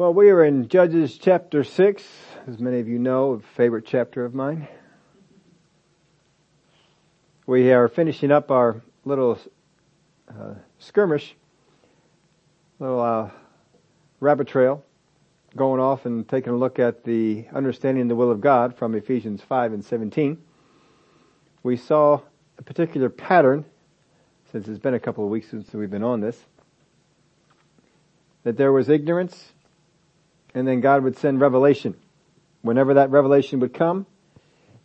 Well, we are in Judges chapter 6, as many of you know, a favorite chapter of mine. We are finishing up our little uh, skirmish, little uh, rabbit trail, going off and taking a look at the understanding the will of God from Ephesians 5 and 17. We saw a particular pattern, since it's been a couple of weeks since we've been on this, that there was ignorance, and then God would send revelation. Whenever that revelation would come,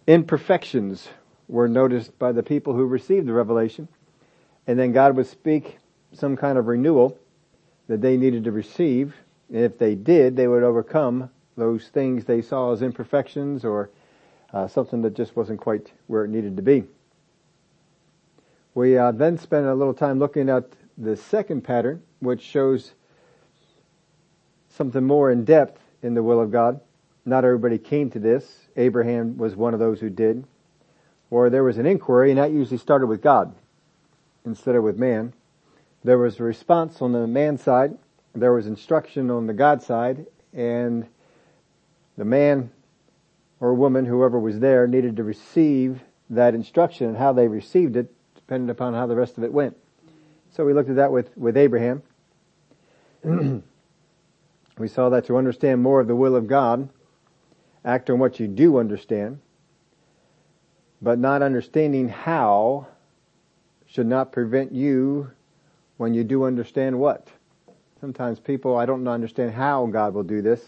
imperfections were noticed by the people who received the revelation, and then God would speak some kind of renewal that they needed to receive, and if they did, they would overcome those things they saw as imperfections or uh, something that just wasn't quite where it needed to be. We uh, then spent a little time looking at the second pattern, which shows something more in depth in the will of God. Not everybody came to this. Abraham was one of those who did. Or there was an inquiry, and that usually started with God instead of with man. There was a response on the man side. There was instruction on the God side, and the man or woman, whoever was there, needed to receive that instruction and how they received it depended upon how the rest of it went. So we looked at that with, with Abraham. We saw that to understand more of the will of God, act on what you do understand, but not understanding how should not prevent you when you do understand what. Sometimes people, I don't understand how God will do this,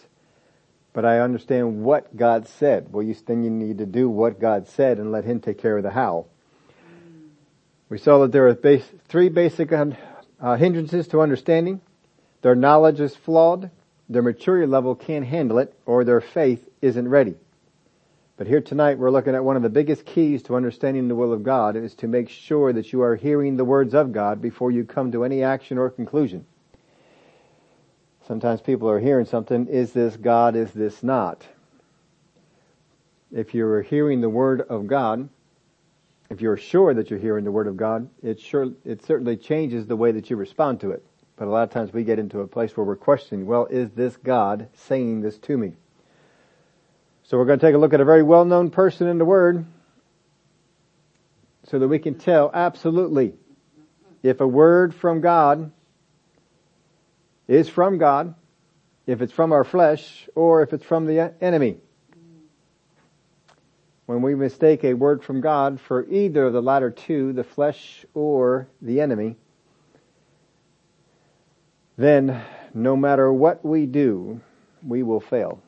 but I understand what God said. Well, you, then you need to do what God said and let Him take care of the how. We saw that there are base, three basic uh, hindrances to understanding. Their knowledge is flawed their maturity level can't handle it or their faith isn't ready. But here tonight we're looking at one of the biggest keys to understanding the will of God is to make sure that you are hearing the words of God before you come to any action or conclusion. Sometimes people are hearing something, is this God, is this not? If you're hearing the word of God, if you're sure that you're hearing the word of God, it sure, it certainly changes the way that you respond to it. But a lot of times we get into a place where we're questioning, well, is this God saying this to me? So we're going to take a look at a very well-known person in the Word so that we can tell absolutely if a word from God is from God, if it's from our flesh, or if it's from the enemy. When we mistake a word from God for either of the latter two, the flesh or the enemy, then no matter what we do, we will fail.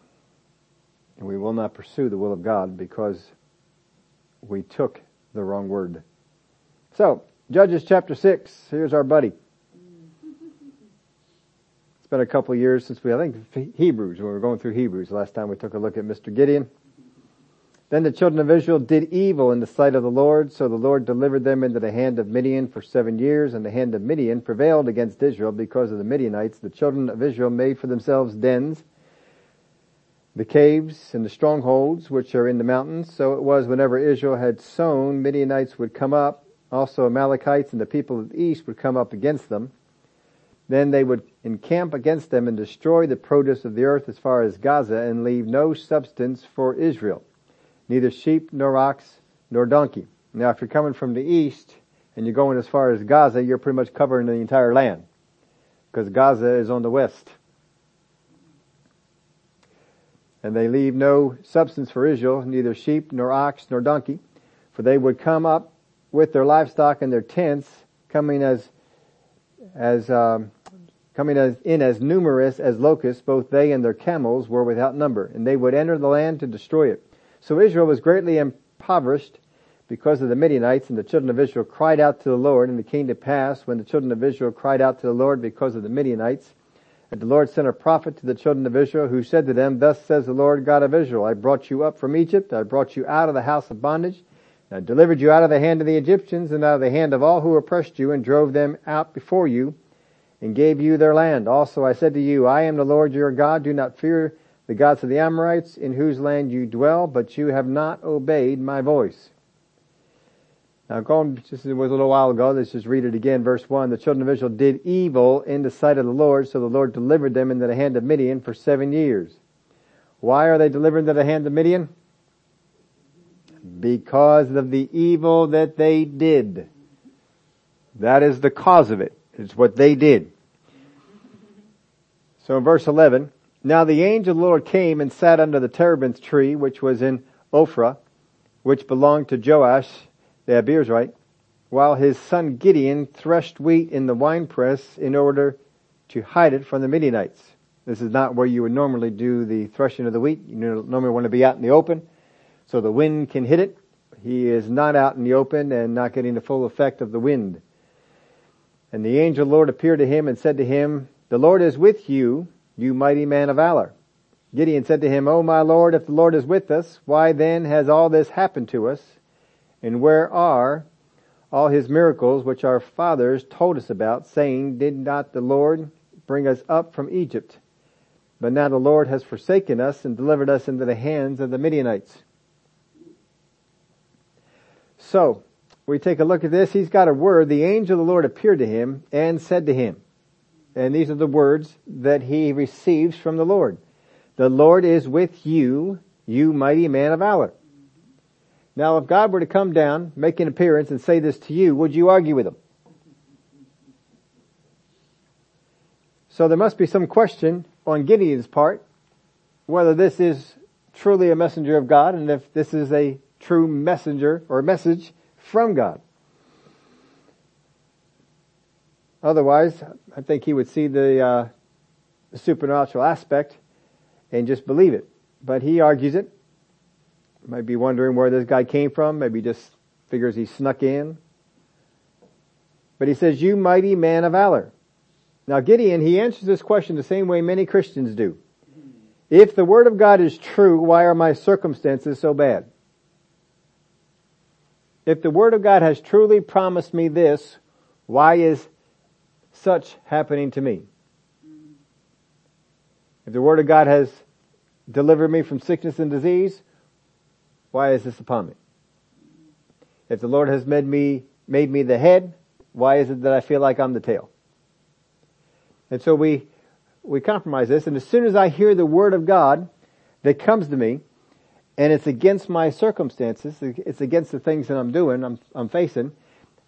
And we will not pursue the will of God because we took the wrong word. So, Judges chapter 6, here's our buddy. It's been a couple years since we, I think Hebrews, when we were going through Hebrews, last time we took a look at Mr. Gideon. Then the children of Israel did evil in the sight of the Lord, so the Lord delivered them into the hand of Midian for seven years, and the hand of Midian prevailed against Israel because of the Midianites. The children of Israel made for themselves dens, the caves and the strongholds which are in the mountains. So it was whenever Israel had sown, Midianites would come up, also Amalekites and the people of the east would come up against them. Then they would encamp against them and destroy the produce of the earth as far as Gaza and leave no substance for Israel neither sheep nor ox nor donkey. Now if you're coming from the east and you're going as far as Gaza, you're pretty much covering the entire land. Because Gaza is on the west. And they leave no substance for Israel, neither sheep nor ox nor donkey, for they would come up with their livestock and their tents, coming as, as, um, coming as, in as numerous as locusts, both they and their camels were without number, and they would enter the land to destroy it. So Israel was greatly impoverished because of the Midianites, and the children of Israel cried out to the Lord, and it came to pass when the children of Israel cried out to the Lord because of the Midianites, that the Lord sent a prophet to the children of Israel who said to them, Thus says the Lord God of Israel, I brought you up from Egypt, I brought you out of the house of bondage, I delivered you out of the hand of the Egyptians and out of the hand of all who oppressed you and drove them out before you and gave you their land. Also I said to you, I am the Lord your God, do not fear the gods of the Amorites in whose land you dwell, but you have not obeyed my voice. Now going, just it was a little while ago, let's just read it again, verse 1. The children of Israel did evil in the sight of the Lord, so the Lord delivered them into the hand of Midian for seven years. Why are they delivered into the hand of Midian? Because of the evil that they did. That is the cause of it. It's what they did. So in verse 11, now the angel of the Lord came and sat under the terebinth tree, which was in Ophrah, which belonged to Joash the Abiezrite, while his son Gideon threshed wheat in the winepress in order to hide it from the Midianites. This is not where you would normally do the threshing of the wheat. You normally want to be out in the open so the wind can hit it. He is not out in the open and not getting the full effect of the wind. And the angel of the Lord appeared to him and said to him, The Lord is with you, you mighty man of valor. Gideon said to him, O my Lord, if the Lord is with us, why then has all this happened to us? And where are all his miracles which our fathers told us about, saying, Did not the Lord bring us up from Egypt? But now the Lord has forsaken us and delivered us into the hands of the Midianites. So, we take a look at this. He's got a word. The angel of the Lord appeared to him and said to him, and these are the words that he receives from the Lord. The Lord is with you, you mighty man of valor. Now if God were to come down, make an appearance and say this to you, would you argue with him? So there must be some question on Gideon's part whether this is truly a messenger of God and if this is a true messenger or message from God. Otherwise, I think he would see the, uh, the supernatural aspect and just believe it. But he argues it. Might be wondering where this guy came from. Maybe just figures he snuck in. But he says, you mighty man of valor. Now Gideon, he answers this question the same way many Christians do. If the word of God is true, why are my circumstances so bad? If the word of God has truly promised me this, why is such happening to me? If the word of God has delivered me from sickness and disease, why is this upon me? If the Lord has made me, made me the head, why is it that I feel like I'm the tail? And so we, we compromise this, and as soon as I hear the word of God that comes to me, and it's against my circumstances, it's against the things that I'm doing, I'm, I'm facing,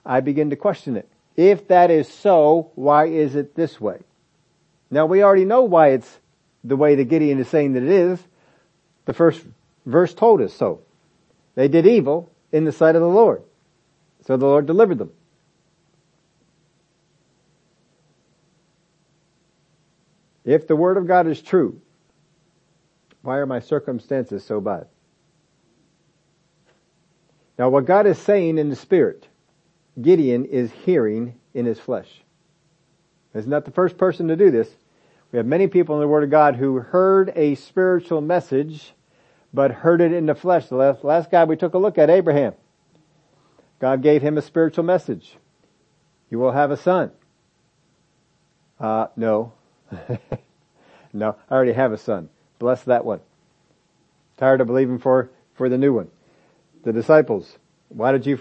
I begin to question it. If that is so, why is it this way? Now we already know why it's the way that Gideon is saying that it is. The first verse told us so. They did evil in the sight of the Lord. So the Lord delivered them. If the word of God is true, why are my circumstances so bad? Now what God is saying in the spirit Gideon is hearing in his flesh. He's not the first person to do this. We have many people in the Word of God who heard a spiritual message, but heard it in the flesh. The last, last guy we took a look at, Abraham. God gave him a spiritual message. You will have a son. Uh, no. no, I already have a son. Bless that one. Tired of believing for, for the new one. The disciples, why did you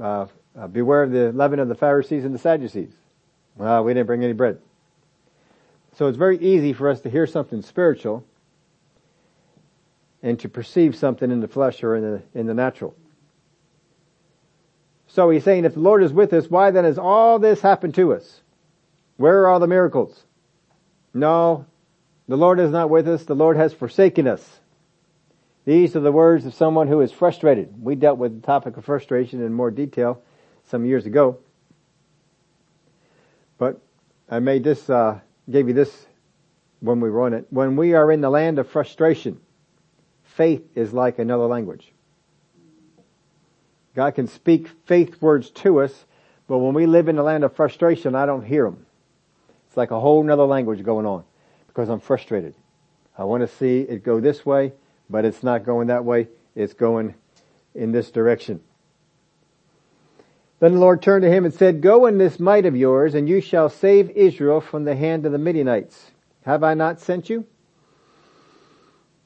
uh, uh, beware of the leaven of the Pharisees and the Sadducees. Well, we didn't bring any bread. So it's very easy for us to hear something spiritual and to perceive something in the flesh or in the, in the natural. So he's saying if the Lord is with us, why then has all this happened to us? Where are all the miracles? No, the Lord is not with us. The Lord has forsaken us. These are the words of someone who is frustrated. We dealt with the topic of frustration in more detail some years ago. But I made this, uh, gave you this when we were on it. When we are in the land of frustration, faith is like another language. God can speak faith words to us, but when we live in the land of frustration, I don't hear them. It's like a whole nother language going on because I'm frustrated. I want to see it go this way, but it's not going that way. It's going in this direction. Then the Lord turned to him and said, Go in this might of yours, and you shall save Israel from the hand of the Midianites. Have I not sent you?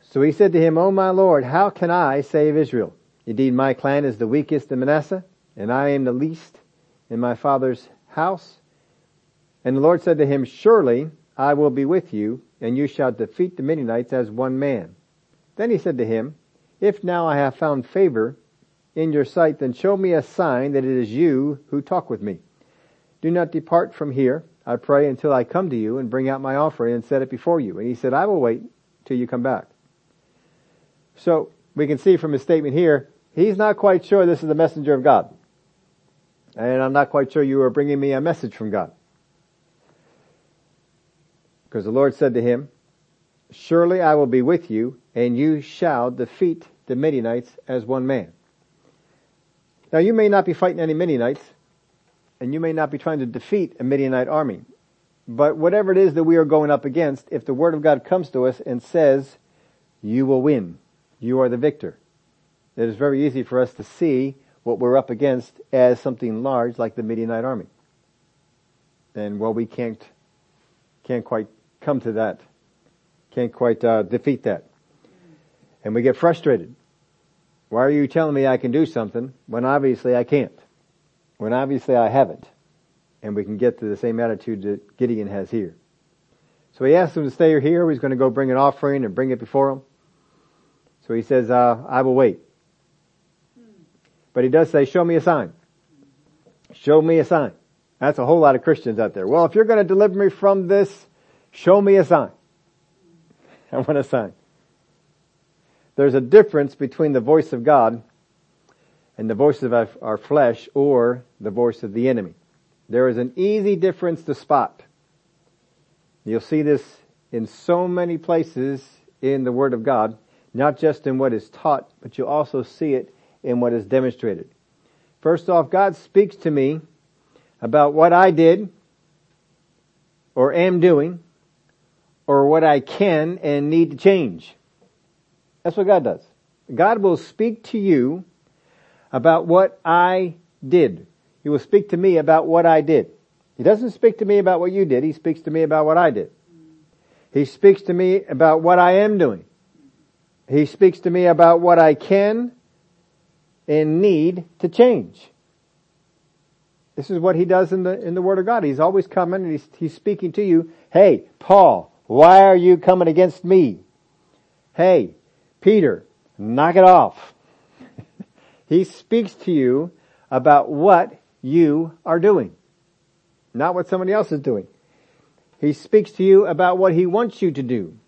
So he said to him, O my Lord, how can I save Israel? Indeed, my clan is the weakest in Manasseh, and I am the least in my father's house. And the Lord said to him, Surely I will be with you, and you shall defeat the Midianites as one man. Then he said to him, If now I have found favor in your sight, then show me a sign that it is you who talk with me. Do not depart from here, I pray, until I come to you and bring out my offering and set it before you. And he said, I will wait till you come back. So we can see from his statement here, he's not quite sure this is the messenger of God. And I'm not quite sure you are bringing me a message from God. Because the Lord said to him, Surely I will be with you, and you shall defeat the Midianites as one man. Now you may not be fighting any Midianites, and you may not be trying to defeat a Midianite army. But whatever it is that we are going up against, if the Word of God comes to us and says, you will win, you are the victor, it is very easy for us to see what we're up against as something large like the Midianite army. And well, we can't, can't quite come to that. Can't quite uh, defeat that. And we get frustrated. Why are you telling me I can do something when obviously I can't? When obviously I haven't. And we can get to the same attitude that Gideon has here. So he asks him to stay here. He's going to go bring an offering and bring it before him. So he says, uh, I will wait. But he does say, show me a sign. Show me a sign. That's a whole lot of Christians out there. Well, if you're going to deliver me from this, show me a sign. I want a sign. There's a difference between the voice of God and the voice of our flesh or the voice of the enemy. There is an easy difference to spot. You'll see this in so many places in the Word of God, not just in what is taught, but you'll also see it in what is demonstrated. First off, God speaks to me about what I did or am doing or what I can and need to change. That's what God does. God will speak to you about what I did. He will speak to me about what I did. He doesn't speak to me about what you did. He speaks to me about what I did. He speaks to me about what I am doing. He speaks to me about what I can and need to change. This is what he does in the, in the Word of God. He's always coming and he's, he's speaking to you. Hey, Paul, why are you coming against me? Hey, Peter, knock it off. he speaks to you about what you are doing. Not what somebody else is doing. He speaks to you about what he wants you to do.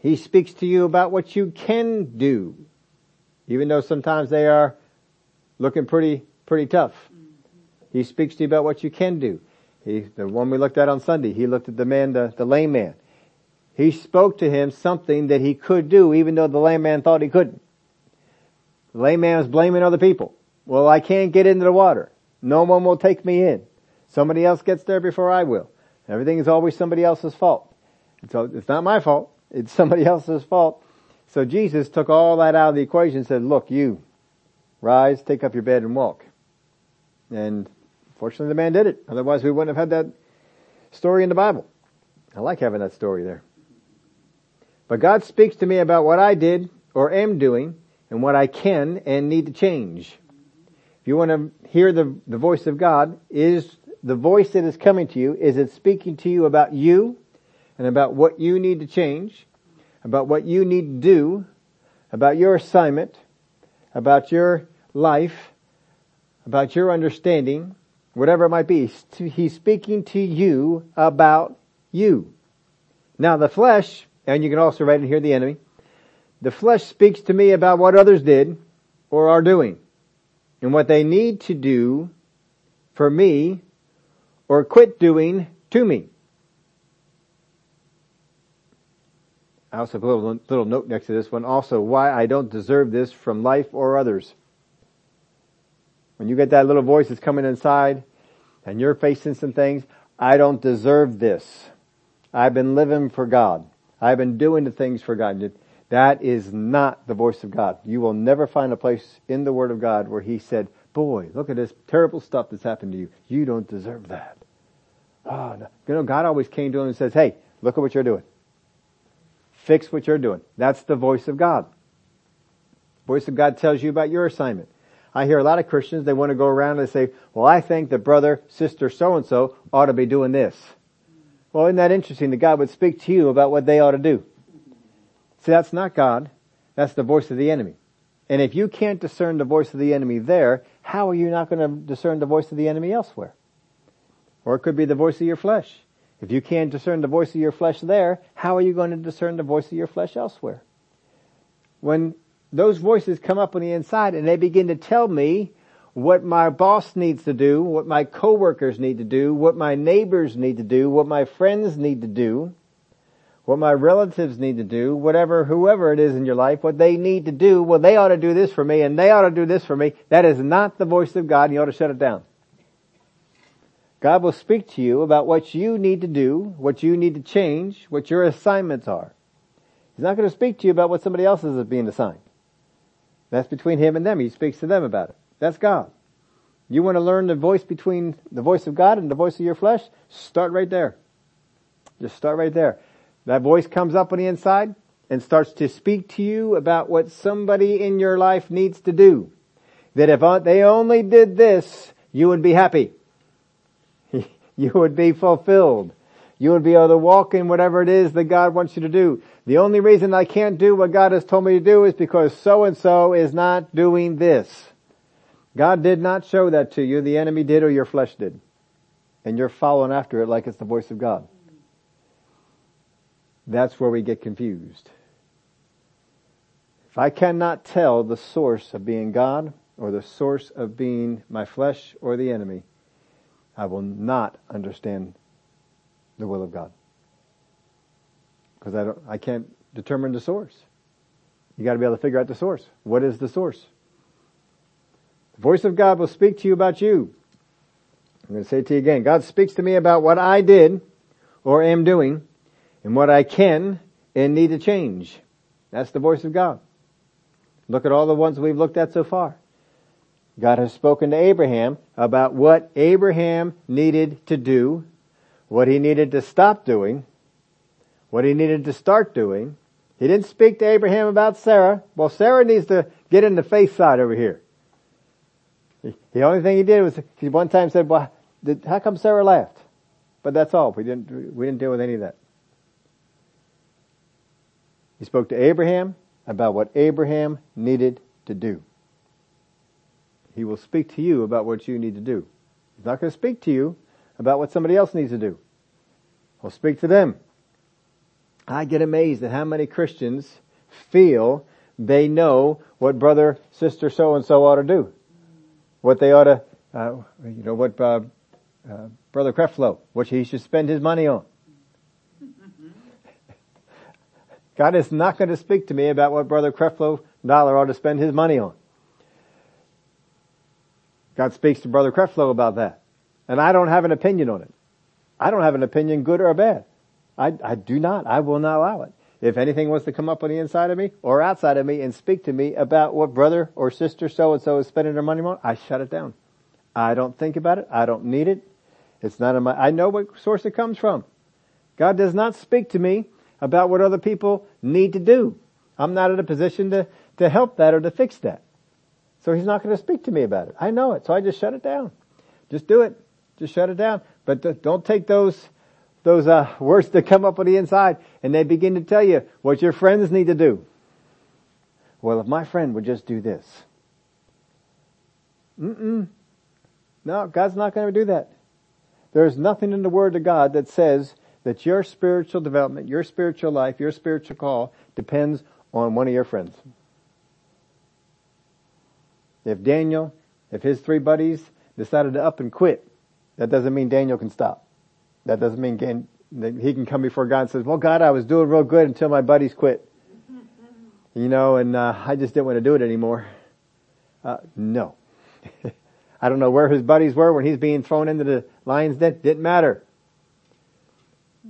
He speaks to you about what you can do even though sometimes they are looking pretty, pretty tough. He speaks to you about what you can do. He, the one we looked at on Sunday, he looked at the man, the, the lame man. He spoke to him something that he could do even though the lame man thought he couldn't. The lame man was blaming other people. Well, I can't get into the water. No one will take me in. Somebody else gets there before I will. Everything is always somebody else's fault. So it's not my fault. It's somebody else's fault. So Jesus took all that out of the equation and said, look, you, rise, take up your bed and walk. And fortunately the man did it. Otherwise we wouldn't have had that story in the Bible. I like having that story there. But God speaks to me about what I did or am doing and what I can and need to change. If you want to hear the, the voice of God, is the voice that is coming to you, is it speaking to you about you and about what you need to change? about what you need to do, about your assignment, about your life, about your understanding, whatever it might be. He's speaking to you about you. Now the flesh, and you can also write it here the enemy, the flesh speaks to me about what others did or are doing and what they need to do for me or quit doing to me. I also put a little, little note next to this one. Also, why I don't deserve this from life or others. When you get that little voice that's coming inside and you're facing some things, I don't deserve this. I've been living for God. I've been doing the things for God. That is not the voice of God. You will never find a place in the Word of God where He said, boy, look at this terrible stuff that's happened to you. You don't deserve that. Oh, no. You know, God always came to him and says, hey, look at what you're doing. Fix what you're doing. That's the voice of God. The voice of God tells you about your assignment. I hear a lot of Christians, they want to go around and they say, well, I think that brother, sister, so-and-so ought to be doing this. Well, isn't that interesting that God would speak to you about what they ought to do? See, that's not God. That's the voice of the enemy. And if you can't discern the voice of the enemy there, how are you not going to discern the voice of the enemy elsewhere? Or it could be the voice of your flesh. If you can't discern the voice of your flesh there, how are you going to discern the voice of your flesh elsewhere? When those voices come up on the inside and they begin to tell me what my boss needs to do, what my coworkers need to do, what my neighbors need to do, what my friends need to do, what my relatives need to do, whatever, whoever it is in your life, what they need to do, well they ought to do this for me and they ought to do this for me. That is not the voice of God and you ought to shut it down. God will speak to you about what you need to do, what you need to change, what your assignments are. He's not going to speak to you about what somebody else is being assigned. That's between him and them. He speaks to them about it. That's God. You want to learn the voice between the voice of God and the voice of your flesh? Start right there. Just start right there. That voice comes up on the inside and starts to speak to you about what somebody in your life needs to do. That if they only did this, you would be happy. you would be fulfilled. You would be able to walk in whatever it is that God wants you to do. The only reason I can't do what God has told me to do is because so and so is not doing this. God did not show that to you. The enemy did or your flesh did. And you're following after it like it's the voice of God. That's where we get confused. If I cannot tell the source of being God or the source of being my flesh or the enemy, I will not understand the will of God. Because I don't, I can't determine the source. You gotta be able to figure out the source. What is the source? The voice of God will speak to you about you. I'm going to say it to you again. God speaks to me about what I did or am doing and what I can and need to change. That's the voice of God. Look at all the ones we've looked at so far. God has spoken to Abraham about what Abraham needed to do, what he needed to stop doing, what he needed to start doing. He didn't speak to Abraham about Sarah. Well, Sarah needs to get in the faith side over here. The only thing he did was he one time said, "Well, did, how come Sarah laughed?" But that's all. We didn't we didn't deal with any of that. He spoke to Abraham about what Abraham needed to do. He will speak to you about what you need to do. He's not going to speak to you about what somebody else needs to do. He'll speak to them. I get amazed at how many Christians feel they know what brother, sister, so and so ought to do. What they ought to, uh, you know, what uh, uh, brother Creflo, what he should spend his money on. God is not going to speak to me about what brother Creflo Dollar ought to spend his money on. God speaks to Brother Creflo about that. And I don't have an opinion on it. I don't have an opinion, good or bad. I, I do not. I will not allow it. If anything wants to come up on the inside of me or outside of me and speak to me about what brother or sister so and so is spending their money on, I shut it down. I don't think about it. I don't need it. It's not in my, I know what source it comes from. God does not speak to me about what other people need to do. I'm not in a position to, to help that or to fix that. So he's not going to speak to me about it. I know it, so I just shut it down. Just do it. Just shut it down. But don't take those those uh, words that come up on the inside and they begin to tell you what your friends need to do. Well, if my friend would just do this. Mm-mm. No, God's not going to do that. There's nothing in the Word of God that says that your spiritual development, your spiritual life, your spiritual call depends on one of your friends. If Daniel, if his three buddies decided to up and quit, that doesn't mean Daniel can stop. That doesn't mean that he can come before God and says, well God, I was doing real good until my buddies quit. You know, and uh, I just didn't want to do it anymore. Uh, no. I don't know where his buddies were when he's being thrown into the lion's den. Didn't matter.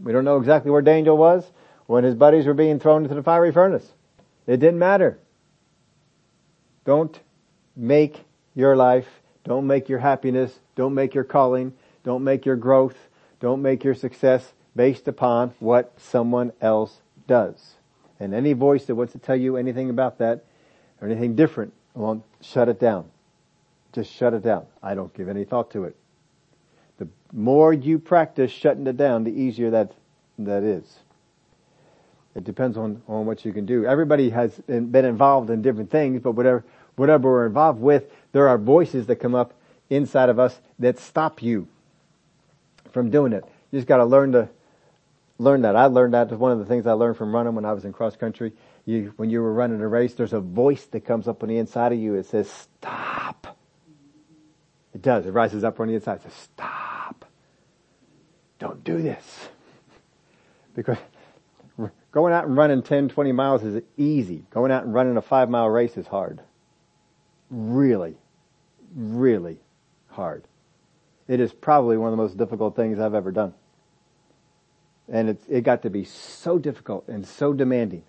We don't know exactly where Daniel was when his buddies were being thrown into the fiery furnace. It didn't matter. Don't make your life, don't make your happiness, don't make your calling, don't make your growth, don't make your success based upon what someone else does. And any voice that wants to tell you anything about that or anything different, well, shut it down. Just shut it down. I don't give any thought to it. The more you practice shutting it down, the easier that, that is. It depends on, on what you can do. Everybody has been involved in different things, but whatever, whatever we're involved with, there are voices that come up inside of us that stop you from doing it. You just gotta learn to, learn that. I learned that. One of the things I learned from running when I was in cross country. You, when you were running a race, there's a voice that comes up on the inside of you. It says, stop. It does. It rises up on the inside. It says, stop. Don't do this. Because going out and running 10, 20 miles is easy. Going out and running a five mile race is hard. Really, really hard. It is probably one of the most difficult things I've ever done. And it's, it got to be so difficult and so demanding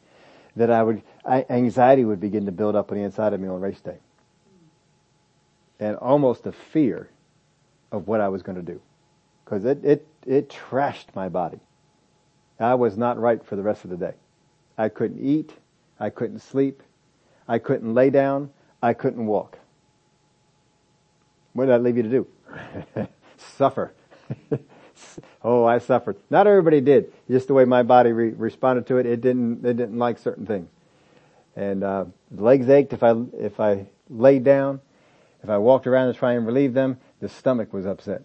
that I would, I, anxiety would begin to build up on the inside of me on race day. And almost a fear of what I was going to do. Cause it, it, it trashed my body. I was not right for the rest of the day. I couldn't eat. I couldn't sleep. I couldn't lay down. I couldn't walk. What did that leave you to do? Suffer. oh, I suffered. Not everybody did. Just the way my body re- responded to it, it didn't. It didn't like certain things. And uh, legs ached if I if I laid down. If I walked around to try and relieve them, the stomach was upset,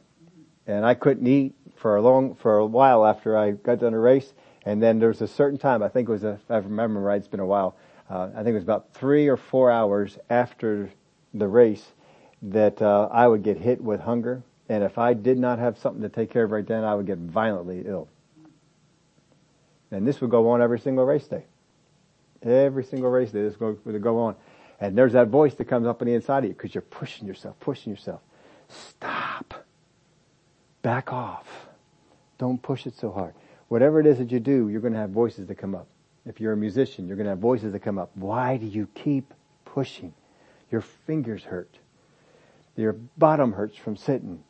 and I couldn't eat for a long for a while after I got done a race. And then there was a certain time. I think it was a, if I remember right. It's been a while. Uh, I think it was about three or four hours after the race that uh, I would get hit with hunger and if I did not have something to take care of right then, I would get violently ill. And this would go on every single race day. Every single race day, this would go on. And there's that voice that comes up on the inside of you because you're pushing yourself, pushing yourself. Stop. Back off. Don't push it so hard. Whatever it is that you do, you're going to have voices that come up. If you're a musician, you're going to have voices that come up. Why do you keep pushing? Your fingers hurt. Your bottom hurts from sitting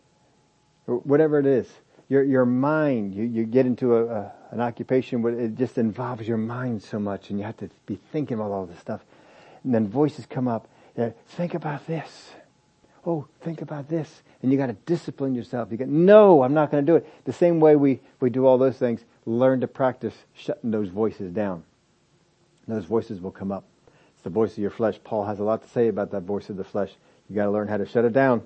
whatever it is. Your, your mind, you, you get into a, a, an occupation where it just involves your mind so much and you have to be thinking about all this stuff. And then voices come up, think about this. Oh, think about this. And you gotta discipline yourself. You go, no, I'm not gonna do it. The same way we, we do all those things, learn to practice shutting those voices down. those voices will come up. It's the voice of your flesh. Paul has a lot to say about that voice of the flesh. You gotta learn how to shut it down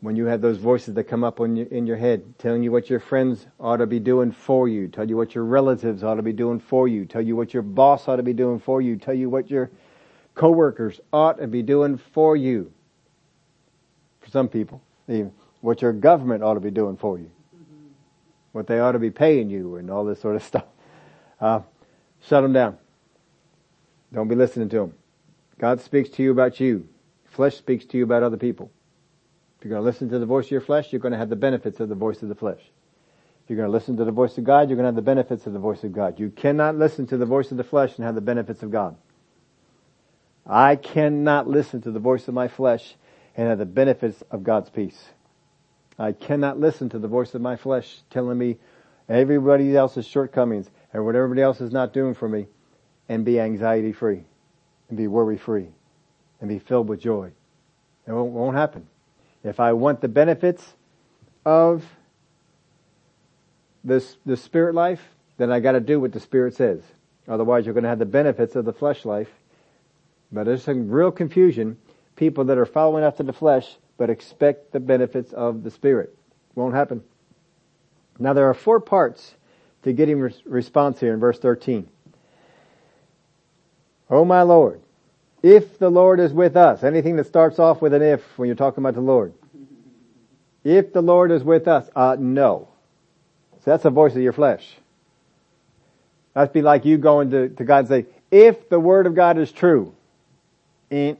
when you have those voices that come up in your head, telling you what your friends ought to be doing for you, tell you what your relatives ought to be doing for you, tell you what your boss ought to be doing for you, tell you what your coworkers ought to be doing for you. For some people, even what your government ought to be doing for you, what they ought to be paying you, and all this sort of stuff. Uh, shut them down. Don't be listening to them. God speaks to you about you. Flesh speaks to you about other people If you're going to listen to the voice of your flesh, you're going to have the benefits of the voice of the flesh. If you're going to listen to the voice of God, you're going to have the benefits of the voice of God. You cannot listen to the voice of the flesh and have the benefits of God. I cannot listen to the voice of my flesh and have the benefits of God's peace. I cannot listen to the voice of my flesh telling me everybody else's shortcomings and what everybody else is not doing for me and be anxiety free and be worry free and be filled with joy. It won't, won't happen. If I want the benefits of this, the spirit life, then I gotta do what the spirit says. Otherwise you're gonna have the benefits of the flesh life. But there's some real confusion. People that are following after the flesh, but expect the benefits of the spirit. Won't happen. Now there are four parts to getting response here in verse 13. Oh my Lord, if the Lord is with us, anything that starts off with an if when you're talking about the Lord. If the Lord is with us, uh, no. So that's the voice of your flesh. That'd be like you going to, to God and say, if the word of God is true, ain't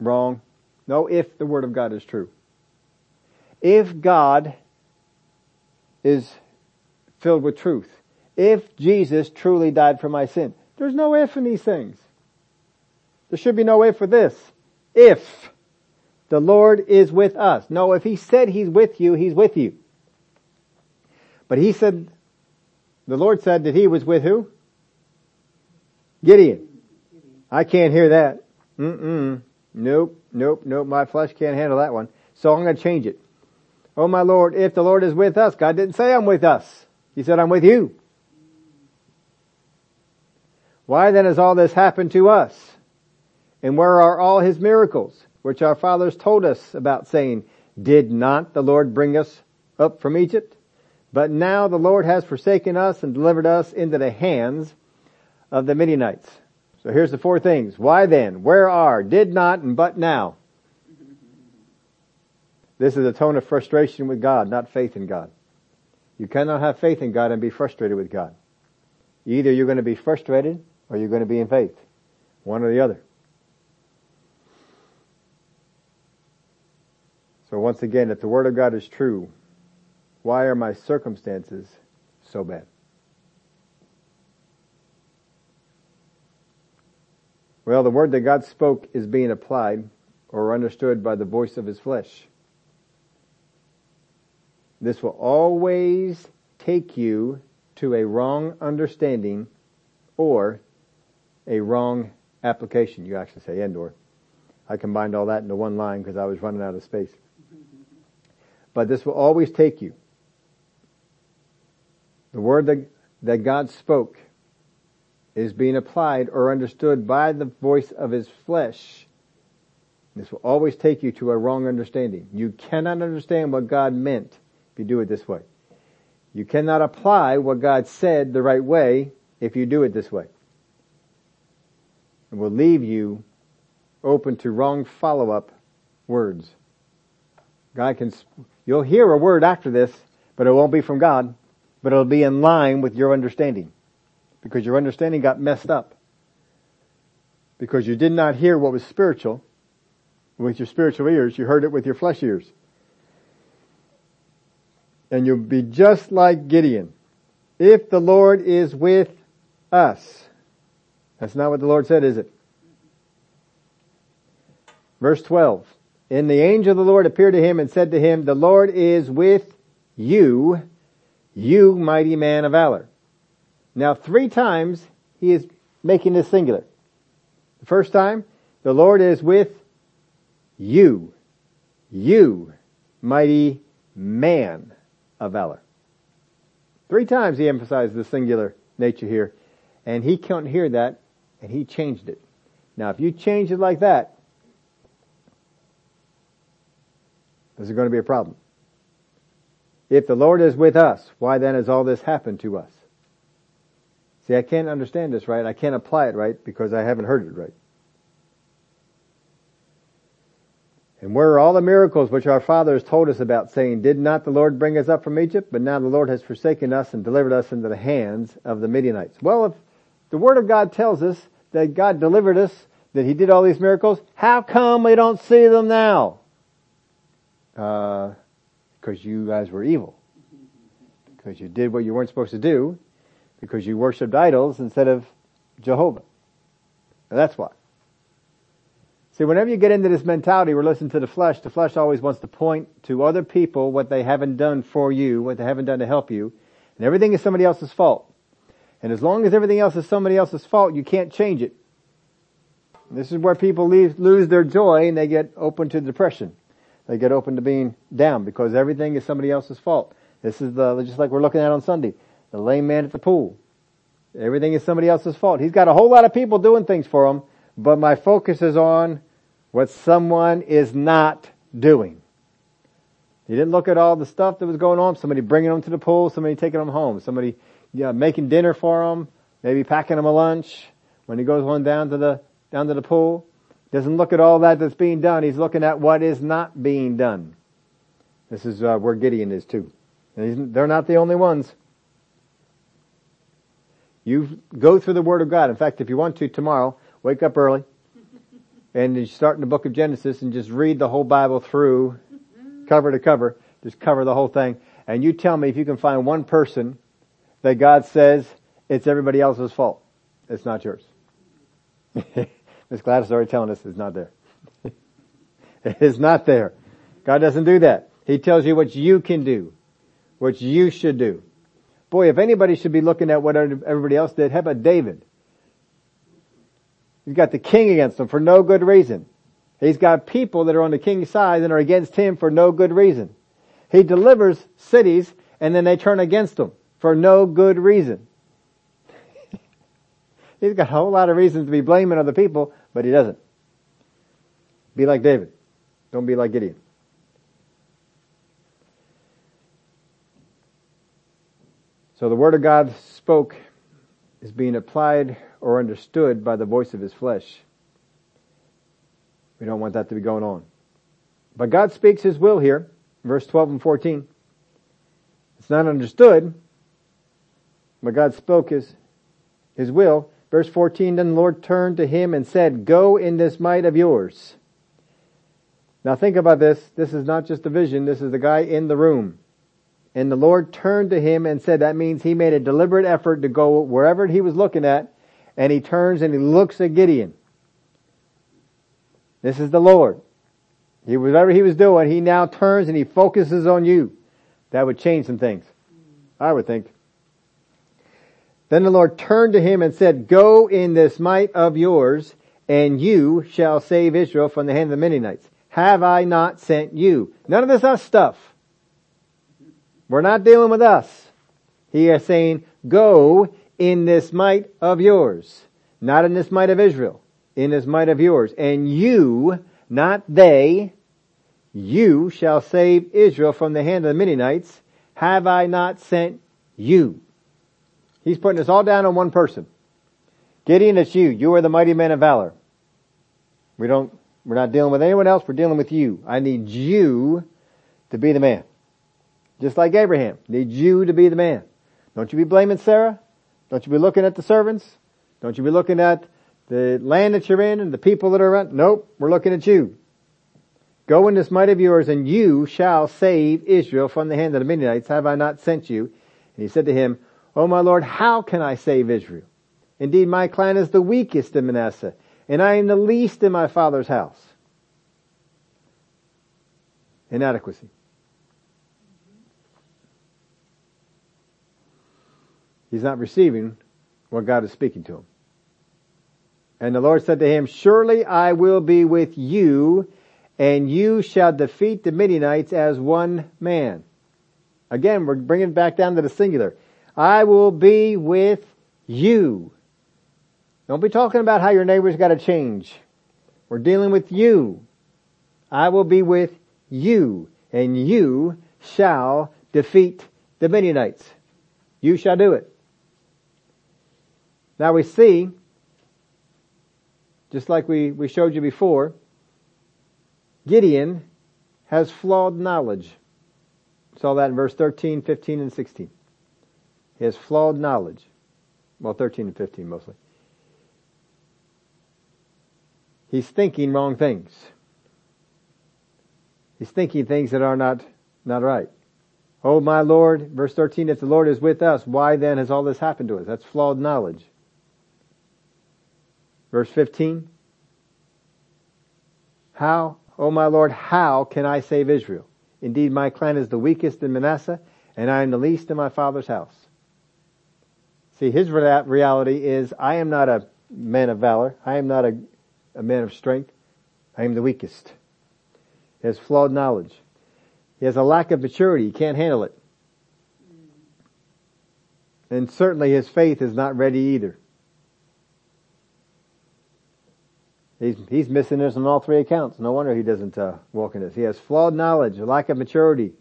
wrong. No, if the word of God is true. If God is filled with truth, if Jesus truly died for my sin, there's no if in these things. There should be no if for this. If the Lord is with us. No, if He said He's with you, He's with you. But He said, the Lord said that He was with who? Gideon. I can't hear that. Mm-mm. Nope, nope, nope, my flesh can't handle that one. So I'm going to change it. Oh my Lord, if the Lord is with us, God didn't say I'm with us. He said I'm with you. Why then has all this happened to us? And where are all his miracles, which our fathers told us about saying, did not the Lord bring us up from Egypt? But now the Lord has forsaken us and delivered us into the hands of the Midianites. So here's the four things. Why then? Where are? Did not and but now. This is a tone of frustration with God, not faith in God. You cannot have faith in God and be frustrated with God. Either you're going to be frustrated or you're going to be in faith. One or the other. So once again, if the Word of God is true, why are my circumstances so bad? Well, the word that God spoke is being applied or understood by the voice of his flesh. This will always take you to a wrong understanding or a wrong application. You actually say and or. I combined all that into one line because I was running out of space. But this will always take you. The word that, that God spoke is being applied or understood by the voice of his flesh. This will always take you to a wrong understanding. You cannot understand what God meant if you do it this way. You cannot apply what God said the right way if you do it this way. It will leave you open to wrong follow-up words. God can, you'll hear a word after this, but it won't be from God, but it'll be in line with your understanding. Because your understanding got messed up. Because you did not hear what was spiritual with your spiritual ears, you heard it with your flesh ears. And you'll be just like Gideon. If the Lord is with us. That's not what the Lord said, is it? Verse 12. And the angel of the Lord appeared to him and said to him, the Lord is with you, you mighty man of valor. Now three times he is making this singular. The first time, the Lord is with you. You, mighty man of valor. Three times he emphasized the singular nature here, and he couldn't hear that, and he changed it. Now if you change it like that, this is going to be a problem. If the Lord is with us, why then has all this happened to us? See, I can't understand this right. I can't apply it right because I haven't heard it right. And where are all the miracles which our fathers told us about saying, did not the Lord bring us up from Egypt? But now the Lord has forsaken us and delivered us into the hands of the Midianites. Well, if the Word of God tells us that God delivered us, that He did all these miracles, how come we don't see them now? Uh, because you guys were evil. Because you did what you weren't supposed to do, because you worshipped idols instead of Jehovah. And that's why. See, whenever you get into this mentality, we're listening to the flesh, the flesh always wants to point to other people what they haven't done for you, what they haven't done to help you, and everything is somebody else's fault. And as long as everything else is somebody else's fault, you can't change it. This is where people leave, lose their joy and they get open to depression. They get open to being down because everything is somebody else's fault. This is the, just like we're looking at on Sunday the lame man at the pool. Everything is somebody else's fault. He's got a whole lot of people doing things for him, but my focus is on what someone is not doing. He didn't look at all the stuff that was going on. Somebody bringing him to the pool, somebody taking him home, somebody making dinner for him, maybe packing him a lunch when he goes on down to the down to the pool. Doesn't look at all that that's being done. He's looking at what is not being done. This is uh, where Gideon is too. They're not the only ones. You go through the Word of God. In fact, if you want to tomorrow, wake up early and you start in the book of Genesis and just read the whole Bible through cover to cover. Just cover the whole thing. And you tell me if you can find one person that God says it's everybody else's fault. It's not yours. Miss Gladys already telling us it's not there. it is not there. God doesn't do that. He tells you what you can do, what you should do. Boy, if anybody should be looking at what everybody else did, how about David? He's got the king against him for no good reason. He's got people that are on the king's side and are against him for no good reason. He delivers cities and then they turn against him for no good reason. He's got a whole lot of reasons to be blaming other people, but he doesn't. Be like David. Don't be like Gideon. So the word of God spoke is being applied or understood by the voice of his flesh. We don't want that to be going on. But God speaks his will here, verse 12 and 14. It's not understood, but God spoke his, his will. Verse 14, then the Lord turned to him and said, go in this might of yours. Now think about this. This is not just a vision. This is the guy in the room. And the Lord turned to him and said, that means he made a deliberate effort to go wherever he was looking at, and he turns and he looks at Gideon. This is the Lord. He, whatever he was doing, he now turns and he focuses on you. That would change some things. I would think. Then the Lord turned to him and said, go in this might of yours, and you shall save Israel from the hand of the Midianites. Have I not sent you? None of this us stuff. We're not dealing with us. He is saying, go in this might of yours. Not in this might of Israel. In this might of yours. And you, not they, you shall save Israel from the hand of the Midianites. Have I not sent you? He's putting this all down on one person. Gideon, it's you. You are the mighty man of valor. We don't, we're not dealing with anyone else. We're dealing with you. I need you to be the man. Just like Abraham. Need you to be the man. Don't you be blaming Sarah. Don't you be looking at the servants. Don't you be looking at the land that you're in and the people that are around. Nope. We're looking at you. Go in this might of yours and you shall save Israel from the hand of the Midianites. Have I not sent you? And he said to him, Oh my Lord, how can I save Israel? Indeed, my clan is the weakest in Manasseh and I am the least in my father's house. Inadequacy. He's not receiving what God is speaking to him. And the Lord said to him, surely I will be with you and you shall defeat the Midianites as one man. Again, we're bringing back down to the singular. I will be with you. Don't be talking about how your neighbor's got to change. We're dealing with you. I will be with you and you shall defeat the Midianites. You shall do it. Now we see, just like we, we showed you before, Gideon has flawed knowledge. Saw that in verse 13, 15, and 16. He has flawed knowledge. Well, 13 and 15 mostly. He's thinking wrong things. He's thinking things that are not, not right. Oh my Lord, verse 13, if the Lord is with us, why then has all this happened to us? That's flawed knowledge. Verse 15. How, O my Lord, how can I save Israel? Indeed, my clan is the weakest in Manasseh, and I am the least in my father's house. See, his reality is, I am not a man of valor. I am not a, a man of strength. I am the weakest. He has flawed knowledge. He has a lack of maturity. He can't handle it. And certainly his faith is not ready either. He's, he's missing this on all three accounts. No wonder he doesn't uh, walk in this. He has flawed knowledge, a lack of maturity,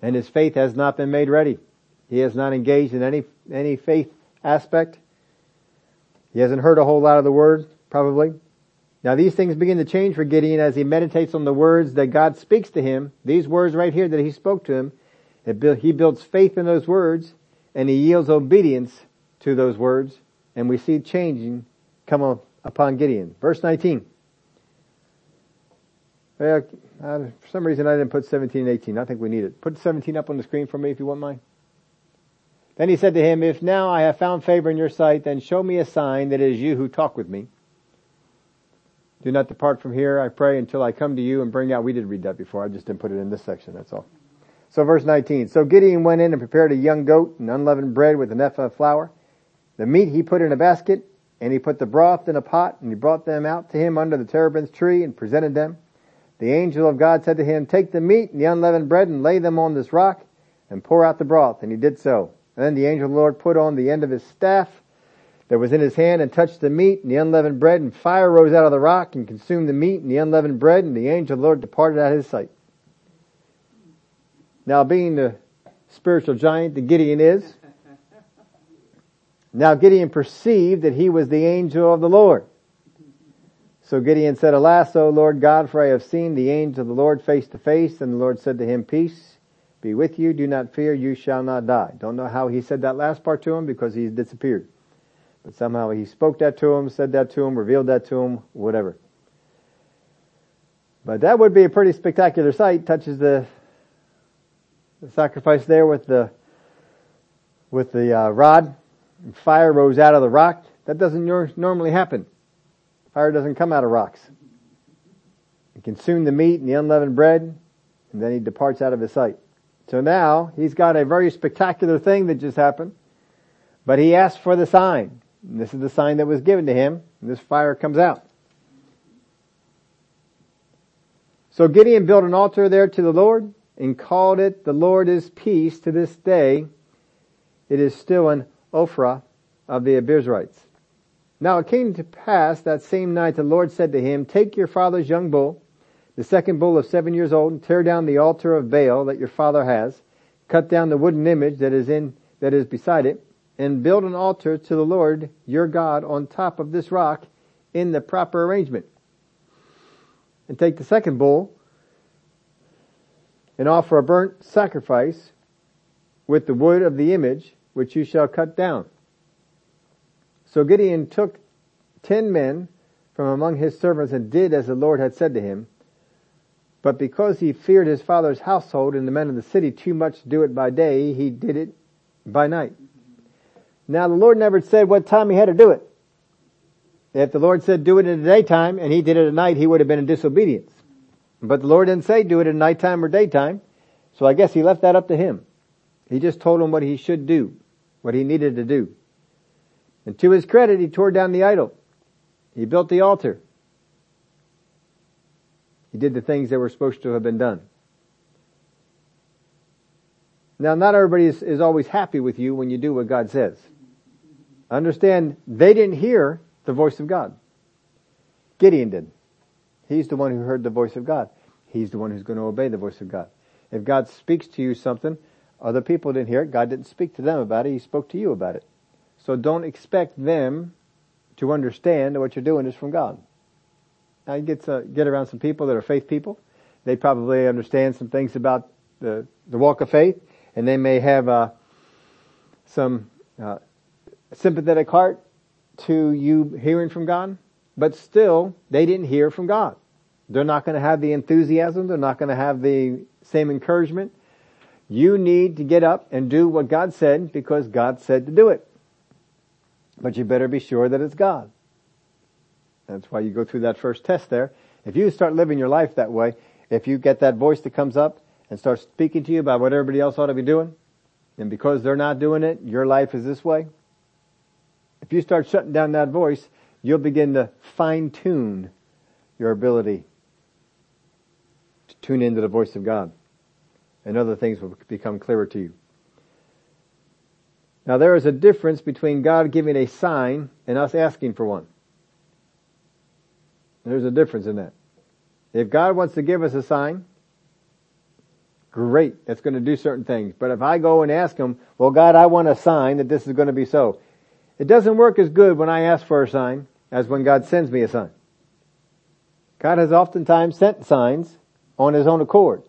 and his faith has not been made ready. He has not engaged in any any faith aspect. He hasn't heard a whole lot of the word, probably. Now these things begin to change for Gideon as he meditates on the words that God speaks to him. These words right here that he spoke to him. he builds faith in those words and he yields obedience to those words and we see changing come on upon Gideon. Verse 19. Well, for some reason I didn't put 17 and 18. I think we need it. Put 17 up on the screen for me if you want mine. Then he said to him, If now I have found favor in your sight, then show me a sign that it is you who talk with me. Do not depart from here, I pray, until I come to you and bring out, we did read that before, I just didn't put it in this section, that's all. So verse 19. So Gideon went in and prepared a young goat and unleavened bread with an ephah of flour. The meat he put in a basket And he put the broth in a pot and he brought them out to him under the terebinth tree and presented them. The angel of God said to him, take the meat and the unleavened bread and lay them on this rock and pour out the broth. And he did so. And then the angel of the Lord put on the end of his staff that was in his hand and touched the meat and the unleavened bread and fire rose out of the rock and consumed the meat and the unleavened bread and the angel of the Lord departed out of his sight. Now being the spiritual giant that Gideon is, now Gideon perceived that he was the angel of the Lord. So Gideon said, Alas, O Lord God, for I have seen the angel of the Lord face to face. And the Lord said to him, Peace be with you. Do not fear. You shall not die. Don't know how he said that last part to him because he's disappeared. But somehow he spoke that to him, said that to him, revealed that to him, whatever. But that would be a pretty spectacular sight. Touches the, the sacrifice there with the with the uh, rod. Fire rose out of the rock. That doesn't normally happen. Fire doesn't come out of rocks. He consumed the meat and the unleavened bread, and then he departs out of his sight. So now he's got a very spectacular thing that just happened, but he asked for the sign. And this is the sign that was given to him, and this fire comes out. So Gideon built an altar there to the Lord and called it the Lord is peace to this day. It is still an Ophrah of the Abiezrites. Now it came to pass that same night the Lord said to him, take your father's young bull, the second bull of seven years old, tear down the altar of Baal that your father has, cut down the wooden image that is in, that is beside it, and build an altar to the Lord your God on top of this rock in the proper arrangement. And take the second bull and offer a burnt sacrifice with the wood of the image which you shall cut down. So Gideon took ten men from among his servants and did as the Lord had said to him. But because he feared his father's household and the men of the city too much to do it by day, he did it by night. Now the Lord never said what time he had to do it. If the Lord said do it in the daytime and he did it at night, he would have been in disobedience. But the Lord didn't say do it at nighttime or daytime. So I guess he left that up to him. He just told him what he should do, what he needed to do. And to his credit, he tore down the idol. He built the altar. He did the things that were supposed to have been done. Now, not everybody is, is always happy with you when you do what God says. Understand, they didn't hear the voice of God. Gideon did. He's the one who heard the voice of God. He's the one who's going to obey the voice of God. If God speaks to you something, other people didn't hear it. God didn't speak to them about it. He spoke to you about it. So don't expect them to understand that what you're doing is from God. You get to get around some people that are faith people. They probably understand some things about the, the walk of faith and they may have uh, some uh, sympathetic heart to you hearing from God, but still they didn't hear from God. They're not going to have the enthusiasm. They're not going to have the same encouragement. You need to get up and do what God said because God said to do it. But you better be sure that it's God. That's why you go through that first test there. If you start living your life that way, if you get that voice that comes up and starts speaking to you about what everybody else ought to be doing, and because they're not doing it, your life is this way. If you start shutting down that voice, you'll begin to fine tune your ability to tune into the voice of God. And other things will become clearer to you. Now there is a difference between God giving a sign and us asking for one. There's a difference in that. If God wants to give us a sign, great, that's going to do certain things. But if I go and ask Him, well God, I want a sign that this is going to be so. It doesn't work as good when I ask for a sign as when God sends me a sign. God has oftentimes sent signs on His own accord.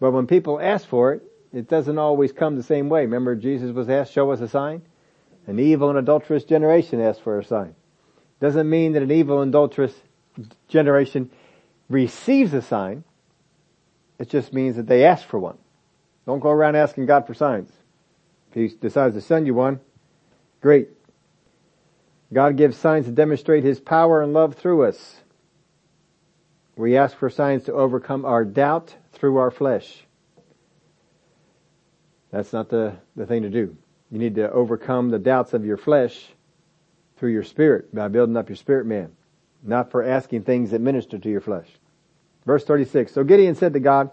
But when people ask for it, it doesn't always come the same way. Remember Jesus was asked, show us a sign? An evil and adulterous generation asked for a sign. Doesn't mean that an evil and adulterous generation receives a sign. It just means that they ask for one. Don't go around asking God for signs. If He decides to send you one, great. God gives signs to demonstrate His power and love through us. We ask for signs to overcome our doubt through our flesh. That's not the, the thing to do. You need to overcome the doubts of your flesh through your spirit, by building up your spirit man, not for asking things that minister to your flesh. Verse 36. So Gideon said to God,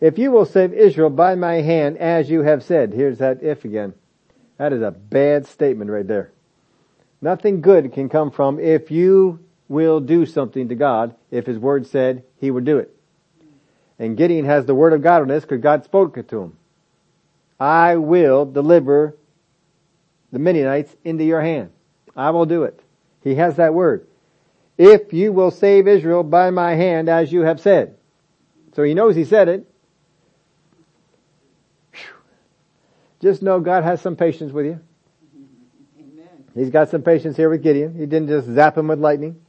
if you will save Israel by my hand as you have said, here's that if again. That is a bad statement right there. Nothing good can come from if you will do something to God if his word said he would do it. And Gideon has the word of God on this because God spoke it to him. I will deliver the Midianites into your hand. I will do it. He has that word. If you will save Israel by my hand as you have said. So he knows he said it. Just know God has some patience with you. Amen. He's got some patience here with Gideon. He didn't just zap him with lightning.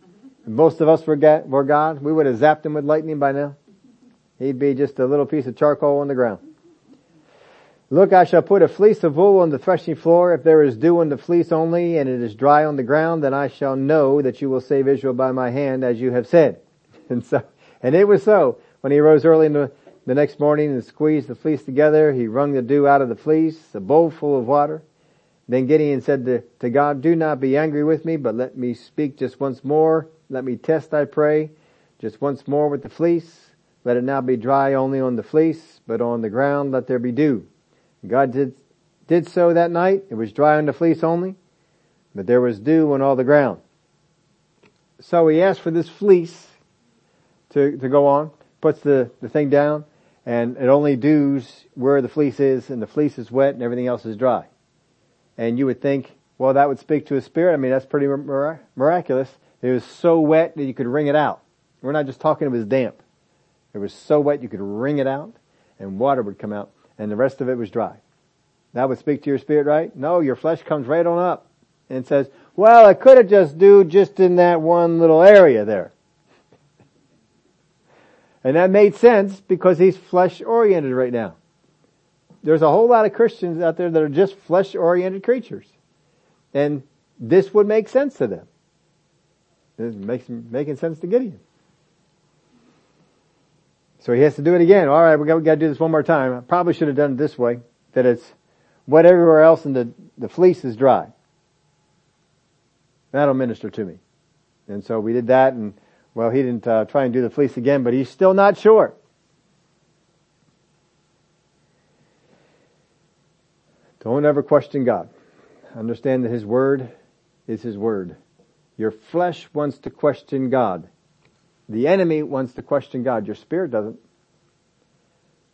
Most of us forget were God. We would have zapped him with lightning by now. He'd be just a little piece of charcoal on the ground. Look, I shall put a fleece of wool on the threshing floor. If there is dew on the fleece only, and it is dry on the ground, then I shall know that you will save Israel by my hand, as you have said. And so, and it was so. When he rose early in the the next morning and squeezed the fleece together. He wrung the dew out of the fleece, a bowl full of water. Then Gideon said to, to God, do not be angry with me, but let me speak just once more. Let me test, I pray, just once more with the fleece. Let it now be dry only on the fleece, but on the ground let there be dew. God did, did so that night. It was dry on the fleece only, but there was dew on all the ground. So he asked for this fleece to, to go on, puts the, the thing down, and it only dews where the fleece is and the fleece is wet and everything else is dry. And you would think, well, that would speak to his spirit. I mean, that's pretty miraculous. It was so wet that you could wring it out. We're not just talking it was damp. It was so wet you could wring it out and water would come out and the rest of it was dry. That would speak to your spirit, right? No, your flesh comes right on up and says, well, I could have just do just in that one little area there. And that made sense because he's flesh oriented right now. There's a whole lot of Christians out there that are just flesh oriented creatures. And this would make sense to them. It makes making sense to Gideon. So he has to do it again. All right, we got, we got to do this one more time. I probably should have done it this way. That it's what everywhere else in the, the fleece is dry. That'll minister to me. And so we did that and well, he didn't uh, try and do the fleece again, but he's still not sure. Don't ever question God. Understand that His Word is His Word. Your flesh wants to question God. The enemy wants to question God. Your spirit doesn't.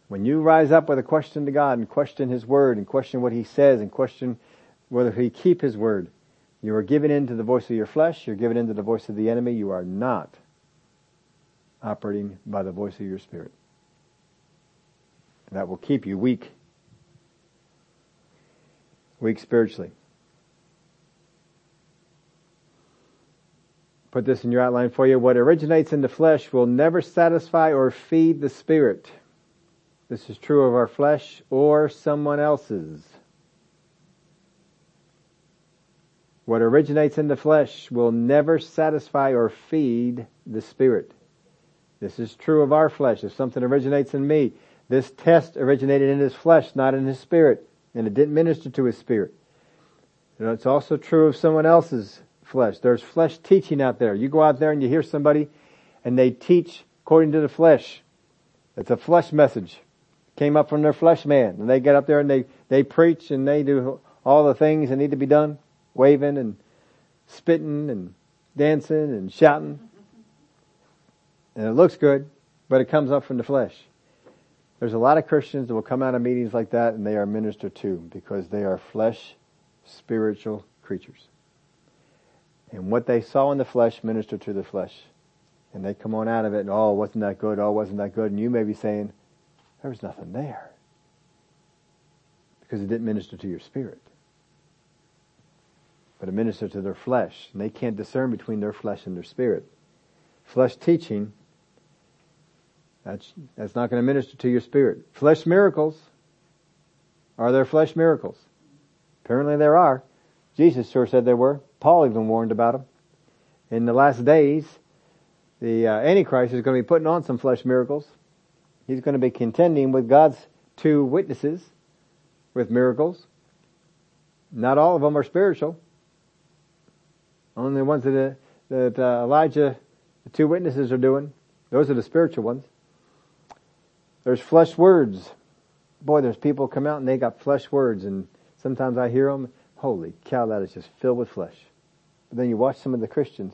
When you rise up with a question to God and question His Word and question what He says and question whether He keep His Word, you are given into the voice of your flesh, you're given into the voice of the enemy, you are not operating by the voice of your spirit. That will keep you weak. Weak spiritually. Put this in your outline for you. What originates in the flesh will never satisfy or feed the spirit. This is true of our flesh or someone else's. What originates in the flesh will never satisfy or feed the spirit. This is true of our flesh. If something originates in me, this test originated in his flesh, not in his spirit, and it didn't minister to his spirit. Know, it's also true of someone else's flesh. There's flesh teaching out there. You go out there and you hear somebody and they teach according to the flesh. It's a flesh message. Came up from their flesh man. And they get up there and they, they preach and they do all the things that need to be done. Waving and spitting and dancing and shouting and it looks good, but it comes up from the flesh. There's a lot of Christians that will come out of meetings like that and they are ministered to because they are flesh, spiritual creatures. And what they saw in the flesh ministered to the flesh. And they come on out of it and, oh, wasn't that good? Oh, wasn't that good? And you may be saying, there was nothing there. Because it didn't minister to your spirit. But it ministered to their flesh. And they can't discern between their flesh and their spirit. Flesh teaching that's, that's not going to minister to your spirit. Flesh miracles. Are there flesh miracles? Apparently there are. Jesus sure said there were. Paul even warned about them. In the last days, the uh, Antichrist is going to be putting on some flesh miracles. He's going to be contending with God's two witnesses with miracles. Not all of them are spiritual. Only the ones that, uh, that uh, Elijah, the two witnesses are doing. Those are the spiritual ones. There's flesh words. Boy, there's people come out and they got flesh words and sometimes I hear them, holy cow, that is just filled with flesh. But then you watch some of the Christians.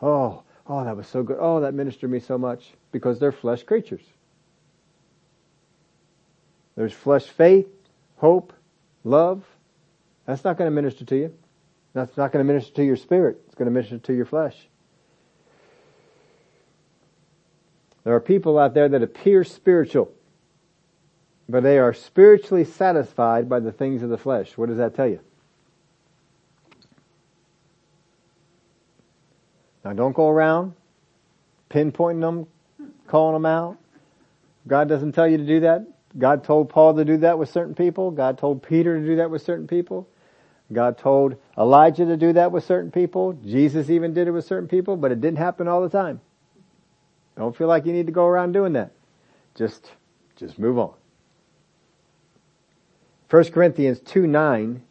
Oh, oh, that was so good. Oh, that ministered me so much because they're flesh creatures. There's flesh faith, hope, love. That's not going to minister to you. That's not going to minister to your spirit. It's going to minister to your flesh. There are people out there that appear spiritual, but they are spiritually satisfied by the things of the flesh. What does that tell you? Now don't go around pinpointing them, calling them out. God doesn't tell you to do that. God told Paul to do that with certain people. God told Peter to do that with certain people. God told Elijah to do that with certain people. Jesus even did it with certain people, but it didn't happen all the time. Don't feel like you need to go around doing that. Just, just move on. 1 Corinthians 2 9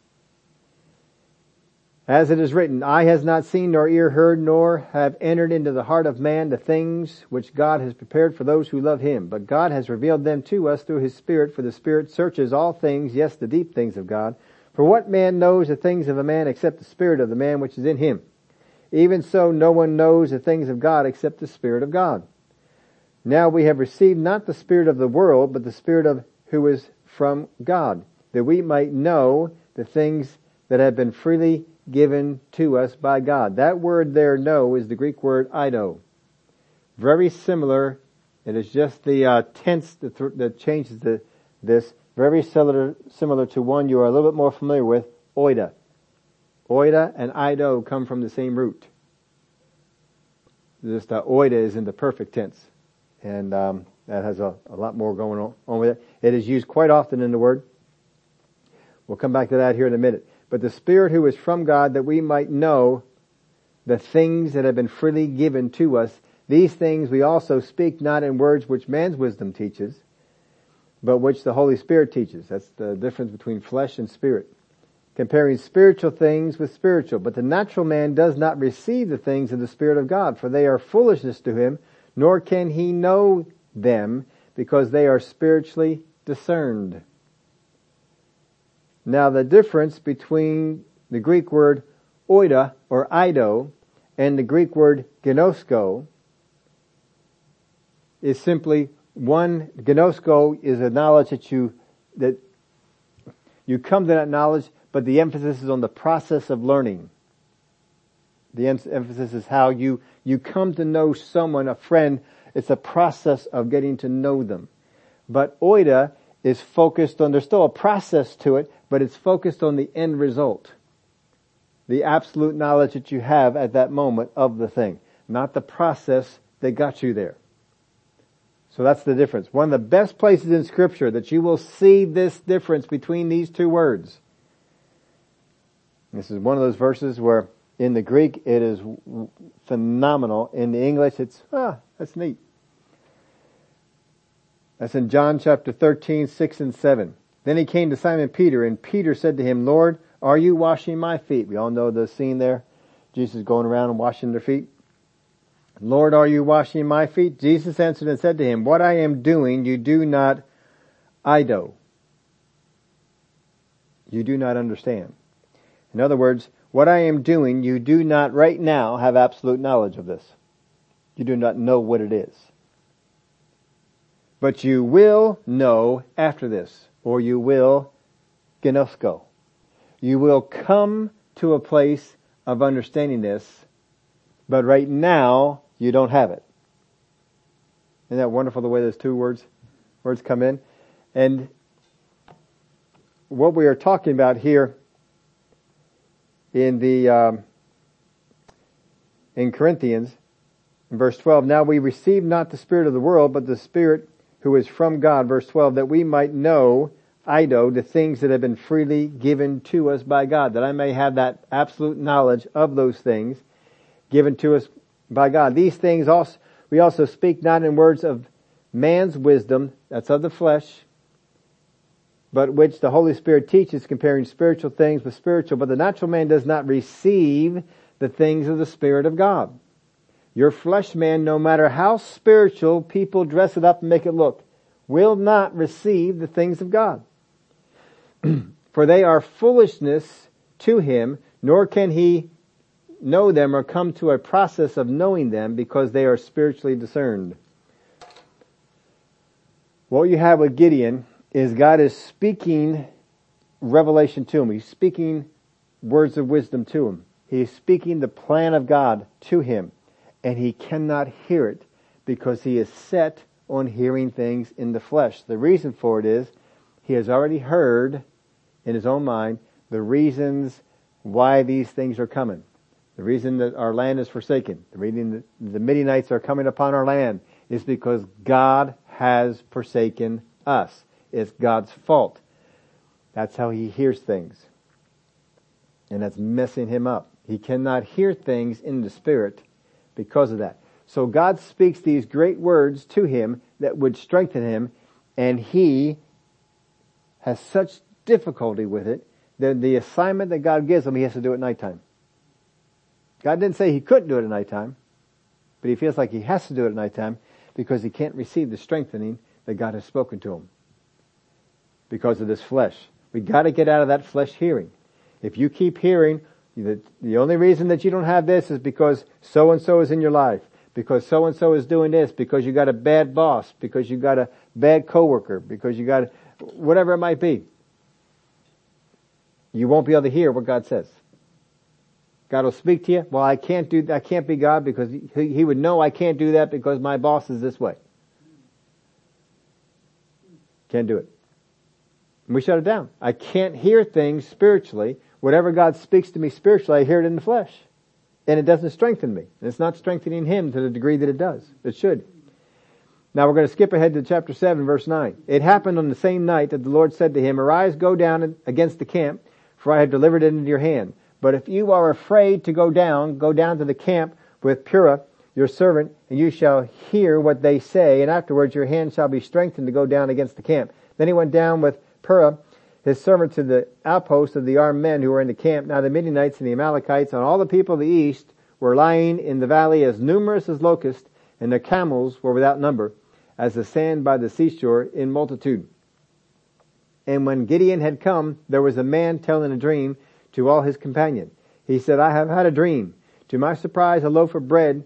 as it is written, eye has not seen nor ear heard nor have entered into the heart of man the things which God has prepared for those who love him. But God has revealed them to us through his Spirit, for the Spirit searches all things, yes, the deep things of God. For what man knows the things of a man except the Spirit of the man which is in him? Even so, no one knows the things of God except the Spirit of God. Now we have received not the Spirit of the world, but the Spirit of who is from God, that we might know the things that have been freely given to us by God. That word there, know, is the Greek word eido. Very similar. It is just the uh, tense that, th- that changes the, this. Very similar, similar to one you are a little bit more familiar with, oida. Oida and eido come from the same root. Just uh, oida is in the perfect tense. And um, that has a, a lot more going on, on with it. It is used quite often in the word. We'll come back to that here in a minute but the Spirit who is from God that we might know the things that have been freely given to us. These things we also speak not in words which man's wisdom teaches, but which the Holy Spirit teaches. That's the difference between flesh and spirit. Comparing spiritual things with spiritual. But the natural man does not receive the things of the Spirit of God, for they are foolishness to him, nor can he know them, because they are spiritually discerned. Now the difference between the Greek word oida or eido and the Greek word gnosko is simply one, gnosko is a knowledge that you, that you come to that knowledge, but the emphasis is on the process of learning. The emphasis is how you, you come to know someone, a friend, it's a process of getting to know them. But oida is focused on, there's still a process to it, but it's focused on the end result. The absolute knowledge that you have at that moment of the thing, not the process that got you there. So that's the difference. One of the best places in scripture that you will see this difference between these two words. This is one of those verses where in the Greek it is phenomenal. In the English it's, ah, that's neat. That's in John chapter 13, 6 and 7. Then he came to Simon Peter, and Peter said to him, Lord, are you washing my feet? We all know the scene there. Jesus going around and washing their feet. Lord, are you washing my feet? Jesus answered and said to him, What I am doing, you do not eido. You do not understand. In other words, what I am doing, you do not right now have absolute knowledge of this. You do not know what it is. But you will know after this or you will gnosko. You will come to a place of understanding this, but right now you don't have it. Isn't that wonderful the way those two words words come in? And what we are talking about here in the um, in Corinthians, in verse twelve, now we receive not the spirit of the world, but the spirit who is from God, verse 12, that we might know, eido, the things that have been freely given to us by God, that I may have that absolute knowledge of those things given to us by God. These things also, we also speak not in words of man's wisdom, that's of the flesh, but which the Holy Spirit teaches comparing spiritual things with spiritual, but the natural man does not receive the things of the Spirit of God. Your flesh man, no matter how spiritual people dress it up and make it look, will not receive the things of God. For they are foolishness to him, nor can he know them or come to a process of knowing them because they are spiritually discerned. What you have with Gideon is God is speaking revelation to him. He's speaking words of wisdom to him. He's speaking the plan of God to him and he cannot hear it because he is set on hearing things in the flesh. The reason for it is he has already heard in his own mind the reasons why these things are coming. The reason that our land is forsaken, the reason that the Midianites are coming upon our land is because God has forsaken us. It's God's fault. That's how he hears things. And that's messing him up. He cannot hear things in the spirit because of that. So God speaks these great words to him that would strengthen him and he has such difficulty with it that the assignment that God gives him, he has to do at nighttime. God didn't say he couldn't do it at nighttime, but he feels like he has to do it at nighttime because he can't receive the strengthening that God has spoken to him because of this flesh. We gotta get out of that flesh hearing. If you keep hearing the, the only reason that you don't have this is because so and so is in your life. Because so and so is doing this. Because you got a bad boss. Because you got a bad coworker. Because you got a, whatever it might be. You won't be able to hear what God says. God will speak to you. Well, I can't do, I can't be God because he, he would know I can't do that because my boss is this way. Can't do it. And we shut it down. I can't hear things spiritually Whatever God speaks to me spiritually, I hear it in the flesh. And it doesn't strengthen me. And it's not strengthening Him to the degree that it does. It should. Now we're going to skip ahead to chapter 7 verse 9. It happened on the same night that the Lord said to him, Arise, go down against the camp, for I have delivered it into your hand. But if you are afraid to go down, go down to the camp with Purah, your servant, and you shall hear what they say, and afterwards your hand shall be strengthened to go down against the camp. Then he went down with Purah his servant to the outpost of the armed men who were in the camp. Now the Midianites and the Amalekites and all the people of the east were lying in the valley as numerous as locusts, and their camels were without number, as the sand by the seashore in multitude. And when Gideon had come, there was a man telling a dream to all his companions. He said, I have had a dream. To my surprise, a loaf of bread,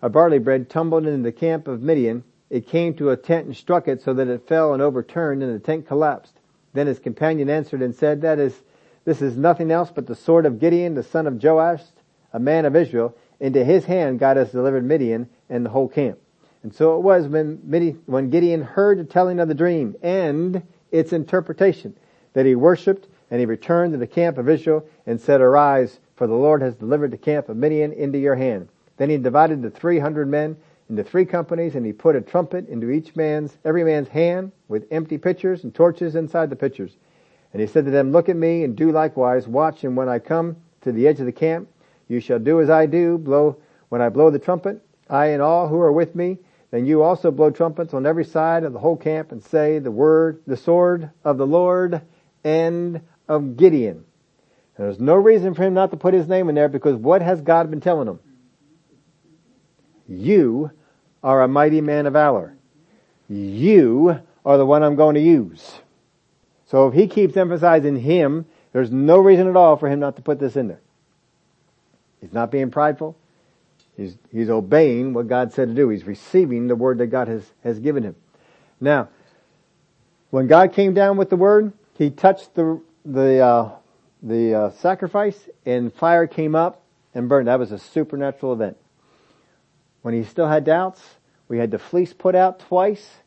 a barley bread, tumbled into the camp of Midian. It came to a tent and struck it so that it fell and overturned, and the tent collapsed. Then his companion answered and said, that is, this is nothing else but the sword of Gideon, the son of Joash, a man of Israel. Into his hand God has delivered Midian and the whole camp. And so it was when, Midian, when Gideon heard the telling of the dream and its interpretation that he worshipped and he returned to the camp of Israel and said, Arise, for the Lord has delivered the camp of Midian into your hand. Then he divided the three hundred men into three companies and he put a trumpet into each man's, every man's hand with empty pitchers and torches inside the pitchers. And he said to them, look at me and do likewise. Watch and when I come to the edge of the camp, you shall do as I do. Blow, when I blow the trumpet, I and all who are with me, then you also blow trumpets on every side of the whole camp and say the word, the sword of the Lord and of Gideon. And there's no reason for him not to put his name in there because what has God been telling him? You are a mighty man of valor. You are the one I'm going to use. So if he keeps emphasizing him, there's no reason at all for him not to put this in there. He's not being prideful. He's, he's obeying what God said to do. He's receiving the word that God has, has given him. Now, when God came down with the word, he touched the, the, uh, the uh, sacrifice and fire came up and burned. That was a supernatural event. When he still had doubts, we had the fleece put out twice,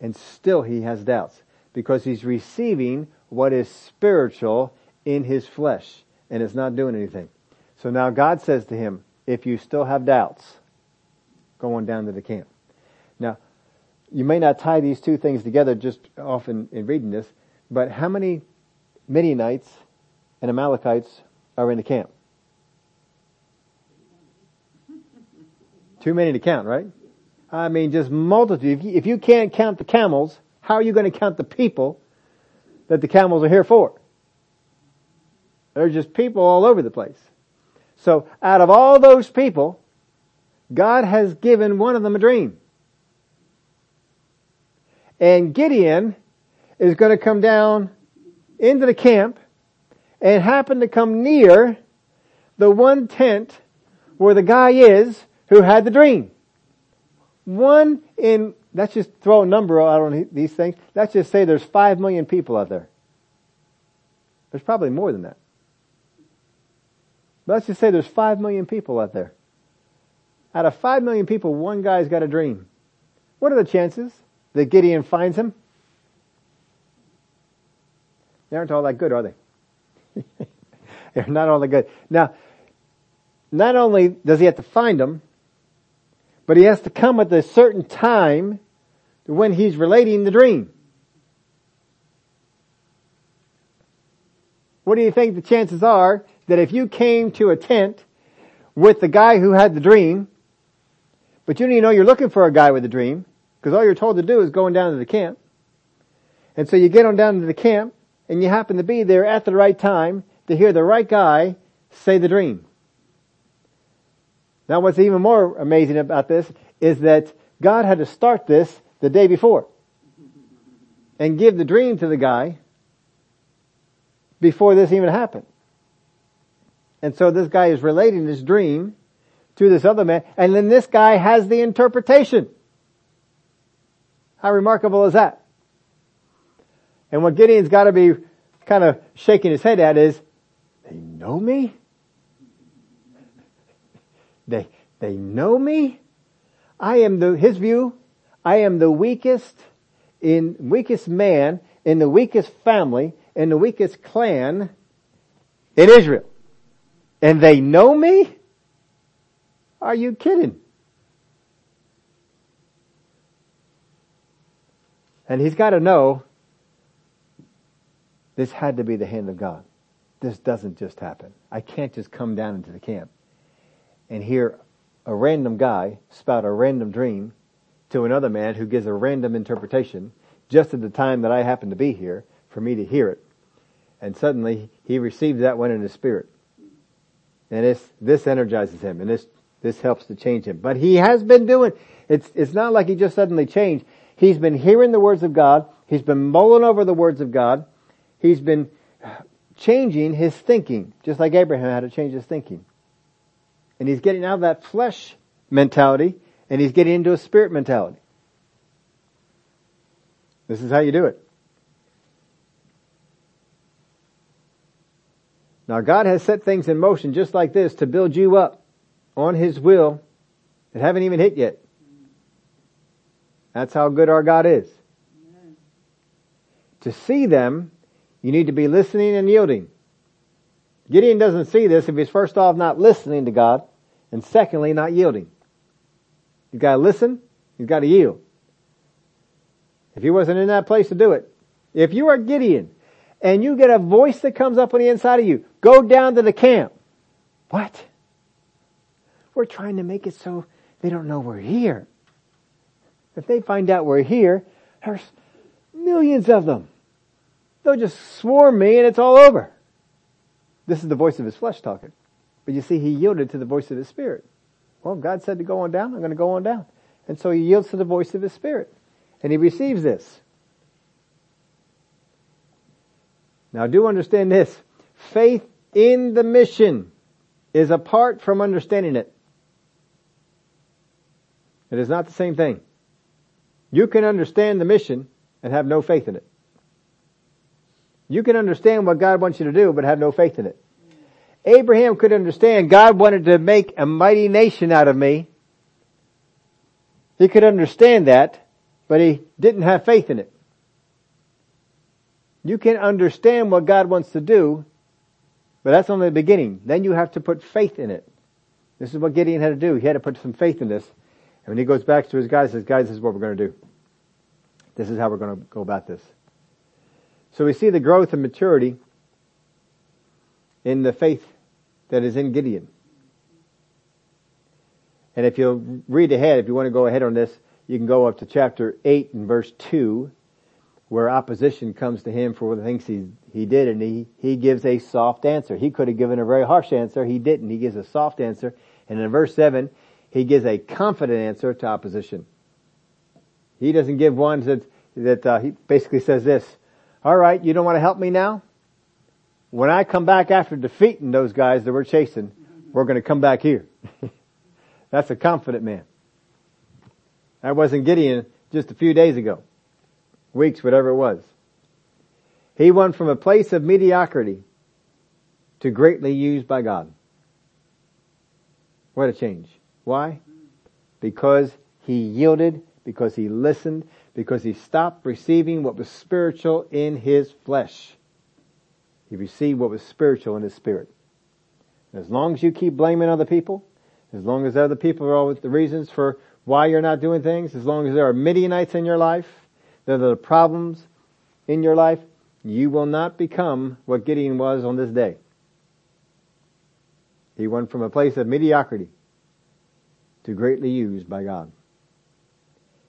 and still he has doubts because he's receiving what is spiritual in his flesh and it's not doing anything. So now God says to him, if you still have doubts, go on down to the camp. Now, you may not tie these two things together just often in reading this, but how many Midianites and Amalekites are in the camp? Too many to count, right? I mean, just multitude. If you, can't count the camels, how are you going to count the people that the camels are here for? There's just people all over the place. So out of all those people, God has given one of them a dream. And Gideon is going to come down into the camp and happen to come near the one tent where the guy is who had the dream. One in, let's just throw a number out on these things. Let's just say there's five million people out there. There's probably more than that. But let's just say there's five million people out there. Out of five million people, one guy's got a dream. What are the chances that Gideon finds him? They aren't all that good, are they? They're not all that good. Now, not only does he have to find them, but he has to come at a certain time when he's relating the dream. What do you think the chances are that if you came to a tent with the guy who had the dream, but you didn't know you're looking for a guy with a dream, because all you're told to do is going down to the camp. And so you get on down to the camp, and you happen to be there at the right time to hear the right guy say the dream. Now what's even more amazing about this is that God had to start this the day before and give the dream to the guy before this even happened. And so this guy is relating this dream to this other man, and then this guy has the interpretation. How remarkable is that? And what Gideon's gotta be kind of shaking his head at is, they know me? They, know me? I am the, his view, I am the weakest in, weakest man in the weakest family in the weakest clan in Israel. And they know me? Are you kidding? And he's got to know this had to be the hand of God. This doesn't just happen. I can't just come down into the camp and hear a random guy spout a random dream to another man who gives a random interpretation just at the time that I happen to be here for me to hear it and suddenly he received that one in his spirit. And this, this energizes him and this, this helps to change him. But he has been doing, it's, it's not like he just suddenly changed. He's been hearing the words of God. He's been mulling over the words of God. He's been changing his thinking, just like Abraham had to change his thinking. And he's getting out of that flesh mentality and he's getting into a spirit mentality. This is how you do it. Now God has set things in motion just like this to build you up on His will that haven't even hit yet. That's how good our God is. Amen. To see them, you need to be listening and yielding. Gideon doesn't see this if he's first off not listening to God, and secondly not yielding. You've got to listen, you've got to yield. If he wasn't in that place to do it, if you are Gideon, and you get a voice that comes up on the inside of you. Go down to the camp. What? We're trying to make it so they don't know we're here. If they find out we're here, there's millions of them. They'll just swarm me and it's all over. This is the voice of his flesh talking. But you see, he yielded to the voice of his spirit. Well, God said to go on down, I'm going to go on down. And so he yields to the voice of his spirit. And he receives this. Now do understand this. Faith in the mission is apart from understanding it. It is not the same thing. You can understand the mission and have no faith in it. You can understand what God wants you to do, but have no faith in it. Abraham could understand God wanted to make a mighty nation out of me. He could understand that, but he didn't have faith in it. You can understand what God wants to do, but that's only the beginning. Then you have to put faith in it. This is what Gideon had to do. He had to put some faith in this. And when he goes back to his guys, says, guys, this is what we're going to do. This is how we're going to go about this. So we see the growth and maturity in the faith that is in Gideon. And if you'll read ahead, if you want to go ahead on this, you can go up to chapter 8 and verse 2 where opposition comes to him for the things he, he did and he, he gives a soft answer. He could have given a very harsh answer. He didn't. He gives a soft answer. And in verse 7, he gives a confident answer to opposition. He doesn't give one that, that uh, he basically says this, all right, you don't want to help me now? When I come back after defeating those guys that we're chasing, we're going to come back here. That's a confident man. That wasn't Gideon just a few days ago weeks, whatever it was. He went from a place of mediocrity to greatly used by God. What a change. Why? Because he yielded, because he listened, because he stopped receiving what was spiritual in his flesh. He received what was spiritual in his spirit. And As long as you keep blaming other people, as long as other people are always the reasons for why you're not doing things, as long as there are Midianites in your life, there are the problems in your life, you will not become what Gideon was on this day. He went from a place of mediocrity to greatly used by God.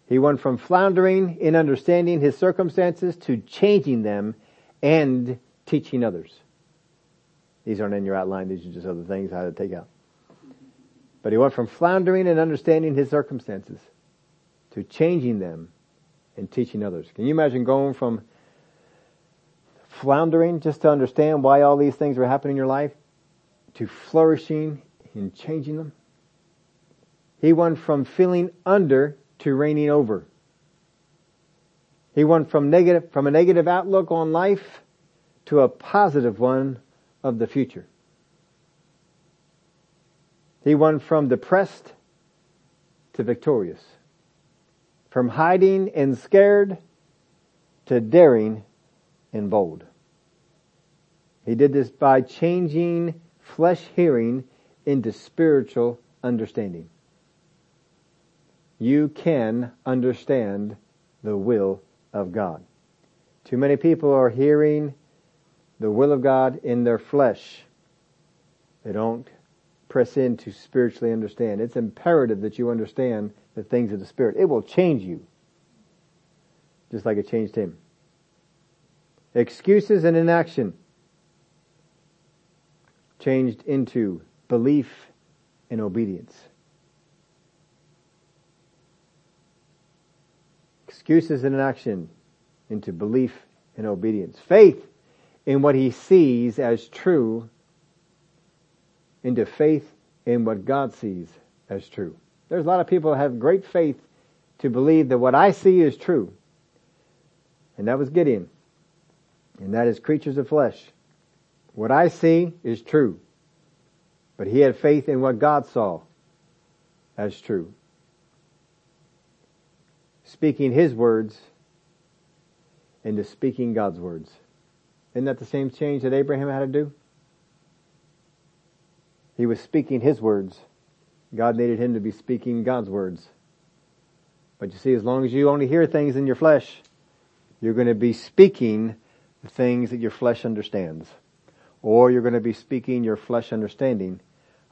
He went from floundering in understanding his circumstances to changing them and teaching others. These aren't in your outline, these are just other things I had to take out. But he went from floundering in understanding his circumstances to changing them and teaching others. Can you imagine going from floundering just to understand why all these things were happening in your life to flourishing and changing them? He went from feeling under to reigning over. He went from negative, from a negative outlook on life to a positive one of the future. He went from depressed to victorious. From hiding and scared to daring and bold. He did this by changing flesh hearing into spiritual understanding. You can understand the will of God. Too many people are hearing the will of God in their flesh. They don't press in to spiritually understand. It's imperative that you understand the things of the Spirit. It will change you. Just like it changed him. Excuses and inaction changed into belief and obedience. Excuses and inaction into belief and obedience. Faith in what he sees as true into faith in what God sees as true. There's a lot of people that have great faith to believe that what I see is true. And that was Gideon. And that is creatures of flesh. What I see is true. But he had faith in what God saw as true. Speaking his words into speaking God's words. Isn't that the same change that Abraham had to do? He was speaking his words. God needed him to be speaking God's words. But you see, as long as you only hear things in your flesh, you're going to be speaking the things that your flesh understands. Or you're going to be speaking your flesh understanding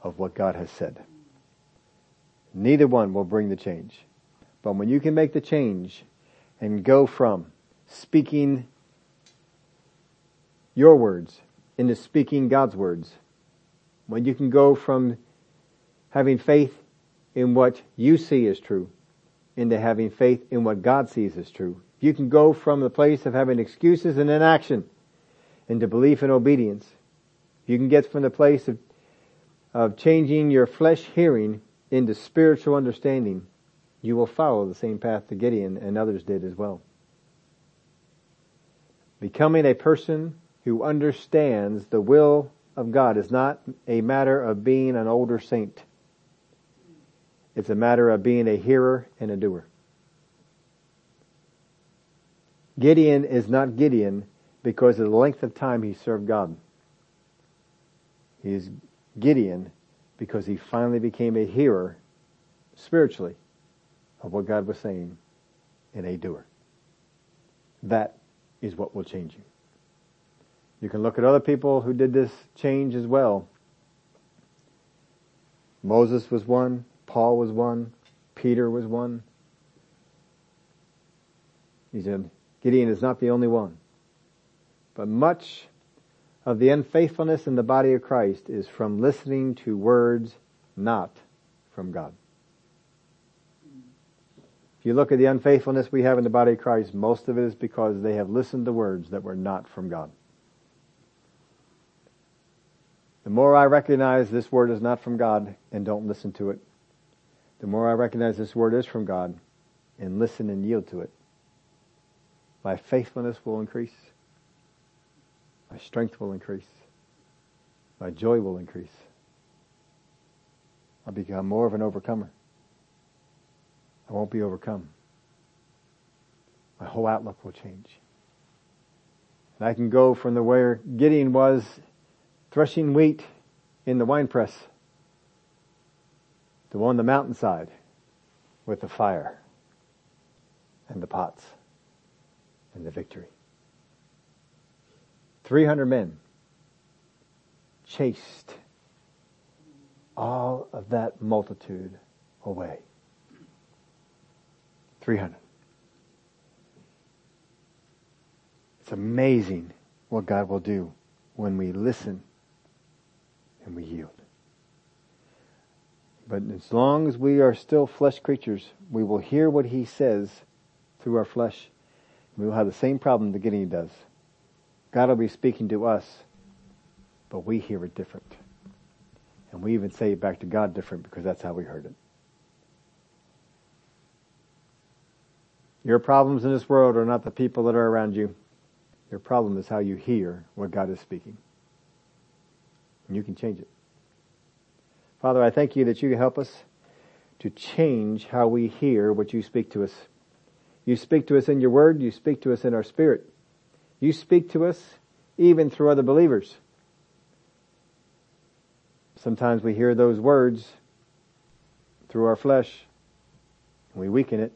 of what God has said. Neither one will bring the change. But when you can make the change and go from speaking your words into speaking God's words, when you can go from having faith in what you see as true into having faith in what God sees as true. You can go from the place of having excuses and inaction into belief and obedience. You can get from the place of, of changing your flesh hearing into spiritual understanding. You will follow the same path that Gideon and others did as well. Becoming a person who understands the will of God is not a matter of being an older saint. It's a matter of being a hearer and a doer. Gideon is not Gideon because of the length of time he served God. He is Gideon because he finally became a hearer spiritually of what God was saying and a doer. That is what will change you. You can look at other people who did this change as well. Moses was one, Paul was one, Peter was one. He said, Gideon is not the only one. But much of the unfaithfulness in the body of Christ is from listening to words not from God. You look at the unfaithfulness we have in the body of Christ, most of it is because they have listened to words that were not from God. The more I recognize this word is not from God and don't listen to it, the more I recognize this word is from God and listen and yield to it, my faithfulness will increase. My strength will increase. My joy will increase. I'll become more of an overcomer. I won't be overcome. My whole outlook will change. And I can go from the where Gideon was threshing wheat in the winepress to on the mountainside with the fire and the pots and the victory. 300 men chased all of that multitude away. 300. It's amazing what God will do when we listen and we yield. But as long as we are still flesh creatures, we will hear what He says through our flesh. We will have the same problem that Gideon does. God will be speaking to us, but we hear it different. And we even say it back to God different because that's how we heard it. Your problems in this world are not the people that are around you. Your problem is how you hear what God is speaking. And you can change it. Father, I thank you that you help us to change how we hear what you speak to us. You speak to us in your word, you speak to us in our spirit. You speak to us even through other believers. Sometimes we hear those words through our flesh. And we weaken it.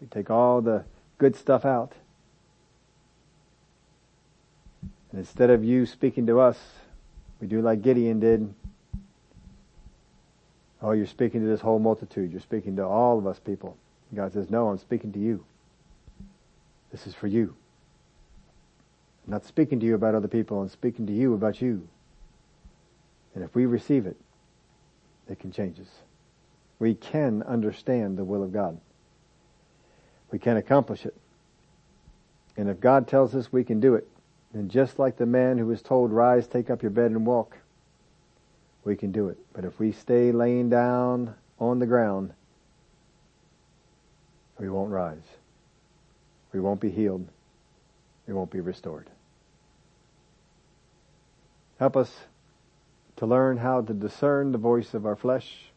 We take all the good stuff out. And instead of you speaking to us, we do like Gideon did. Oh, you're speaking to this whole multitude. You're speaking to all of us people. God says, no, I'm speaking to you. This is for you. I'm not speaking to you about other people. I'm speaking to you about you. And if we receive it, it can change us. We can understand the will of God. We can accomplish it. And if God tells us we can do it, then just like the man who was told, rise, take up your bed and walk, we can do it. But if we stay laying down on the ground, we won't rise. We won't be healed. We won't be restored. Help us to learn how to discern the voice of our flesh,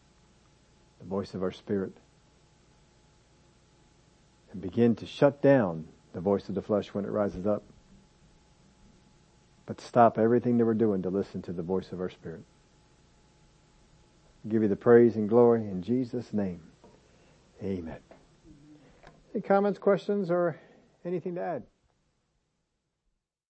the voice of our spirit, and begin to shut down the voice of the flesh when it rises up. But stop everything that we're doing to listen to the voice of our spirit. Give you the praise and glory in Jesus' name. Amen. Any comments, questions, or anything to add?